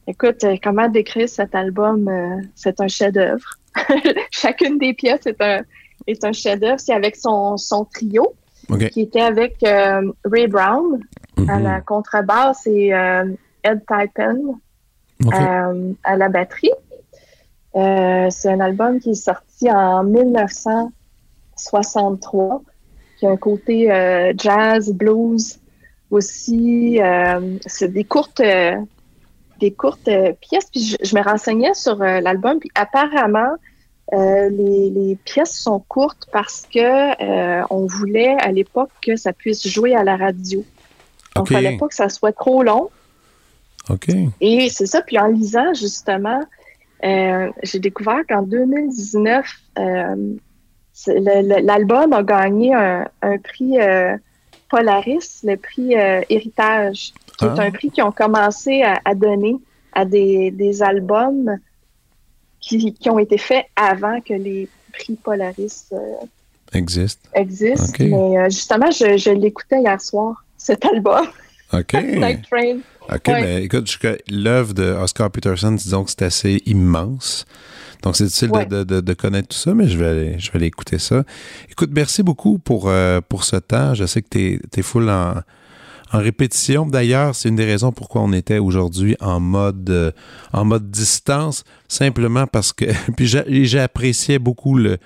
écoute, euh, comment décrire cet album? euh, c'est un chef-d'œuvre. Chacune des pièces est un, est un chef-d'œuvre. C'est avec son, son trio, qui était avec Ray Brown à Mhm. la contrebasse et Ed Typen à la batterie. Euh, c'est un album qui est sorti en 1963, qui a un côté euh, jazz, blues aussi. euh, c'est des courtes, euh, des courtes pièces. Puis je, je me renseignais sur l'album, puis apparemment, les, les pièces sont courtes parce que on voulait à l'époque que ça puisse jouer à la radio. Donc, il fallait pas que ça soit trop long. OK. Et c'est ça. Puis en lisant, justement, j'ai découvert qu'en 2019, l'album a gagné un, un prix euh, Polaris, le prix euh, Héritage, qui est Ah. un prix qu'ils ont commencé à, à donner à des, des albums qui, qui ont été faits avant que les prix Polaris euh, Existe. existent. Ok. Mais justement, je, je l'écoutais hier soir, cet album, OK. Night Train. OK, Ouais. mais écoute, jusqu'à- l'œuvre de Oscar Peterson, disons que c'est assez immense. Donc, c'est difficile de- Ouais. de, de- de connaître tout ça, mais je vais aller, je vais aller écouter ça. Écoute, merci beaucoup pour, euh, pour ce temps. Je sais que tu es, full en, en répétition. D'ailleurs, c'est une des raisons pourquoi on était aujourd'hui en mode, euh, en mode distance, simplement parce que. Puis apprécié beaucoup le,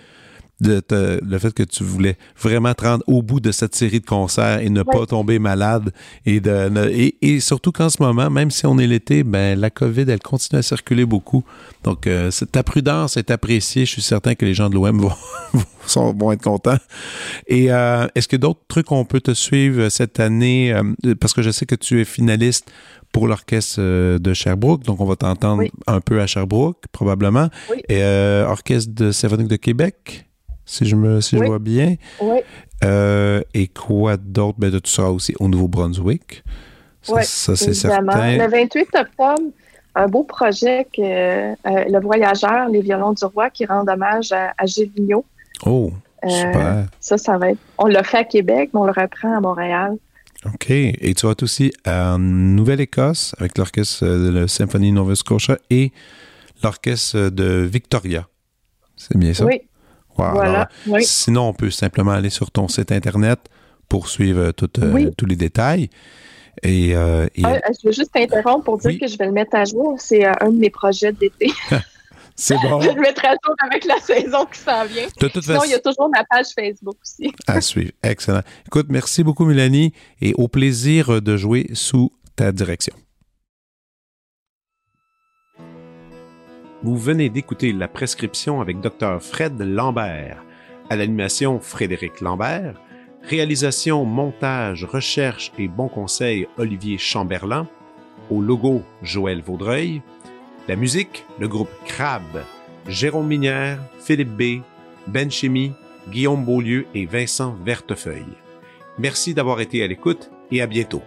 de te- le fait que tu voulais vraiment te rendre au bout de cette série de concerts et ne pas tomber malade. Et, de, et, et surtout qu'en ce moment, même si on est l'été, ben, la COVID, elle continue à circuler beaucoup. Donc, euh, ta prudence est appréciée. Je suis certain que les gens de l'OM vont, sont- vont être contents. Et euh, est-ce que d'autres trucs qu'on peut te suivre cette année? euh, parce que je sais que tu es finaliste pour l'orchestre euh, de Sherbrooke, donc on va t'entendre Oui. un peu à Sherbrooke, probablement. Oui. Et euh, orchestre de symphonique de Québec, si je me si je Oui. vois bien. Oui. Euh, et quoi d'autre? Ben, tu seras aussi au Nouveau-Brunswick. Ça, Ouais, ça, c'est certain. Le 28 octobre, un beau projet que euh, Le Voyageur, les violons du roi, qui rend hommage à, à Gilles Vigneault. Oh, Euh, ça, ça va être. On l'a fait à Québec, mais on le reprend à Montréal. OK. Et tu vas aussi en Nouvelle-Écosse avec l'orchestre de la Symphonie Nova Scotia et l'orchestre de Victoria. C'est bien ça? Oui. Voilà. Sinon, on peut simplement aller sur ton site Internet pour suivre euh, tous les détails. Et, euh, ah, je veux juste t'interrompre pour dire que je vais le mettre à jour. C'est euh, un de mes projets d'été. C'est bon? je vais le mettre à jour avec la saison qui s'en vient. Sinon, il y a toujours ma page Facebook aussi. à suivre. Excellent. Écoute, merci beaucoup, Mélanie, et au plaisir de jouer sous ta direction. Vous venez d'écouter la prescription avec Dr. Fred Lambert. À l'animation, Frédéric Lambert. Réalisation, montage, recherche et bon conseil, Olivier Chamberlain. Au logo, Joël Vaudreuil. La musique, le groupe Crab. Jérôme Minière, Philippe B., Ben Guillaume Beaulieu et Vincent Vertefeuille. Merci d'avoir été à l'écoute et à bientôt.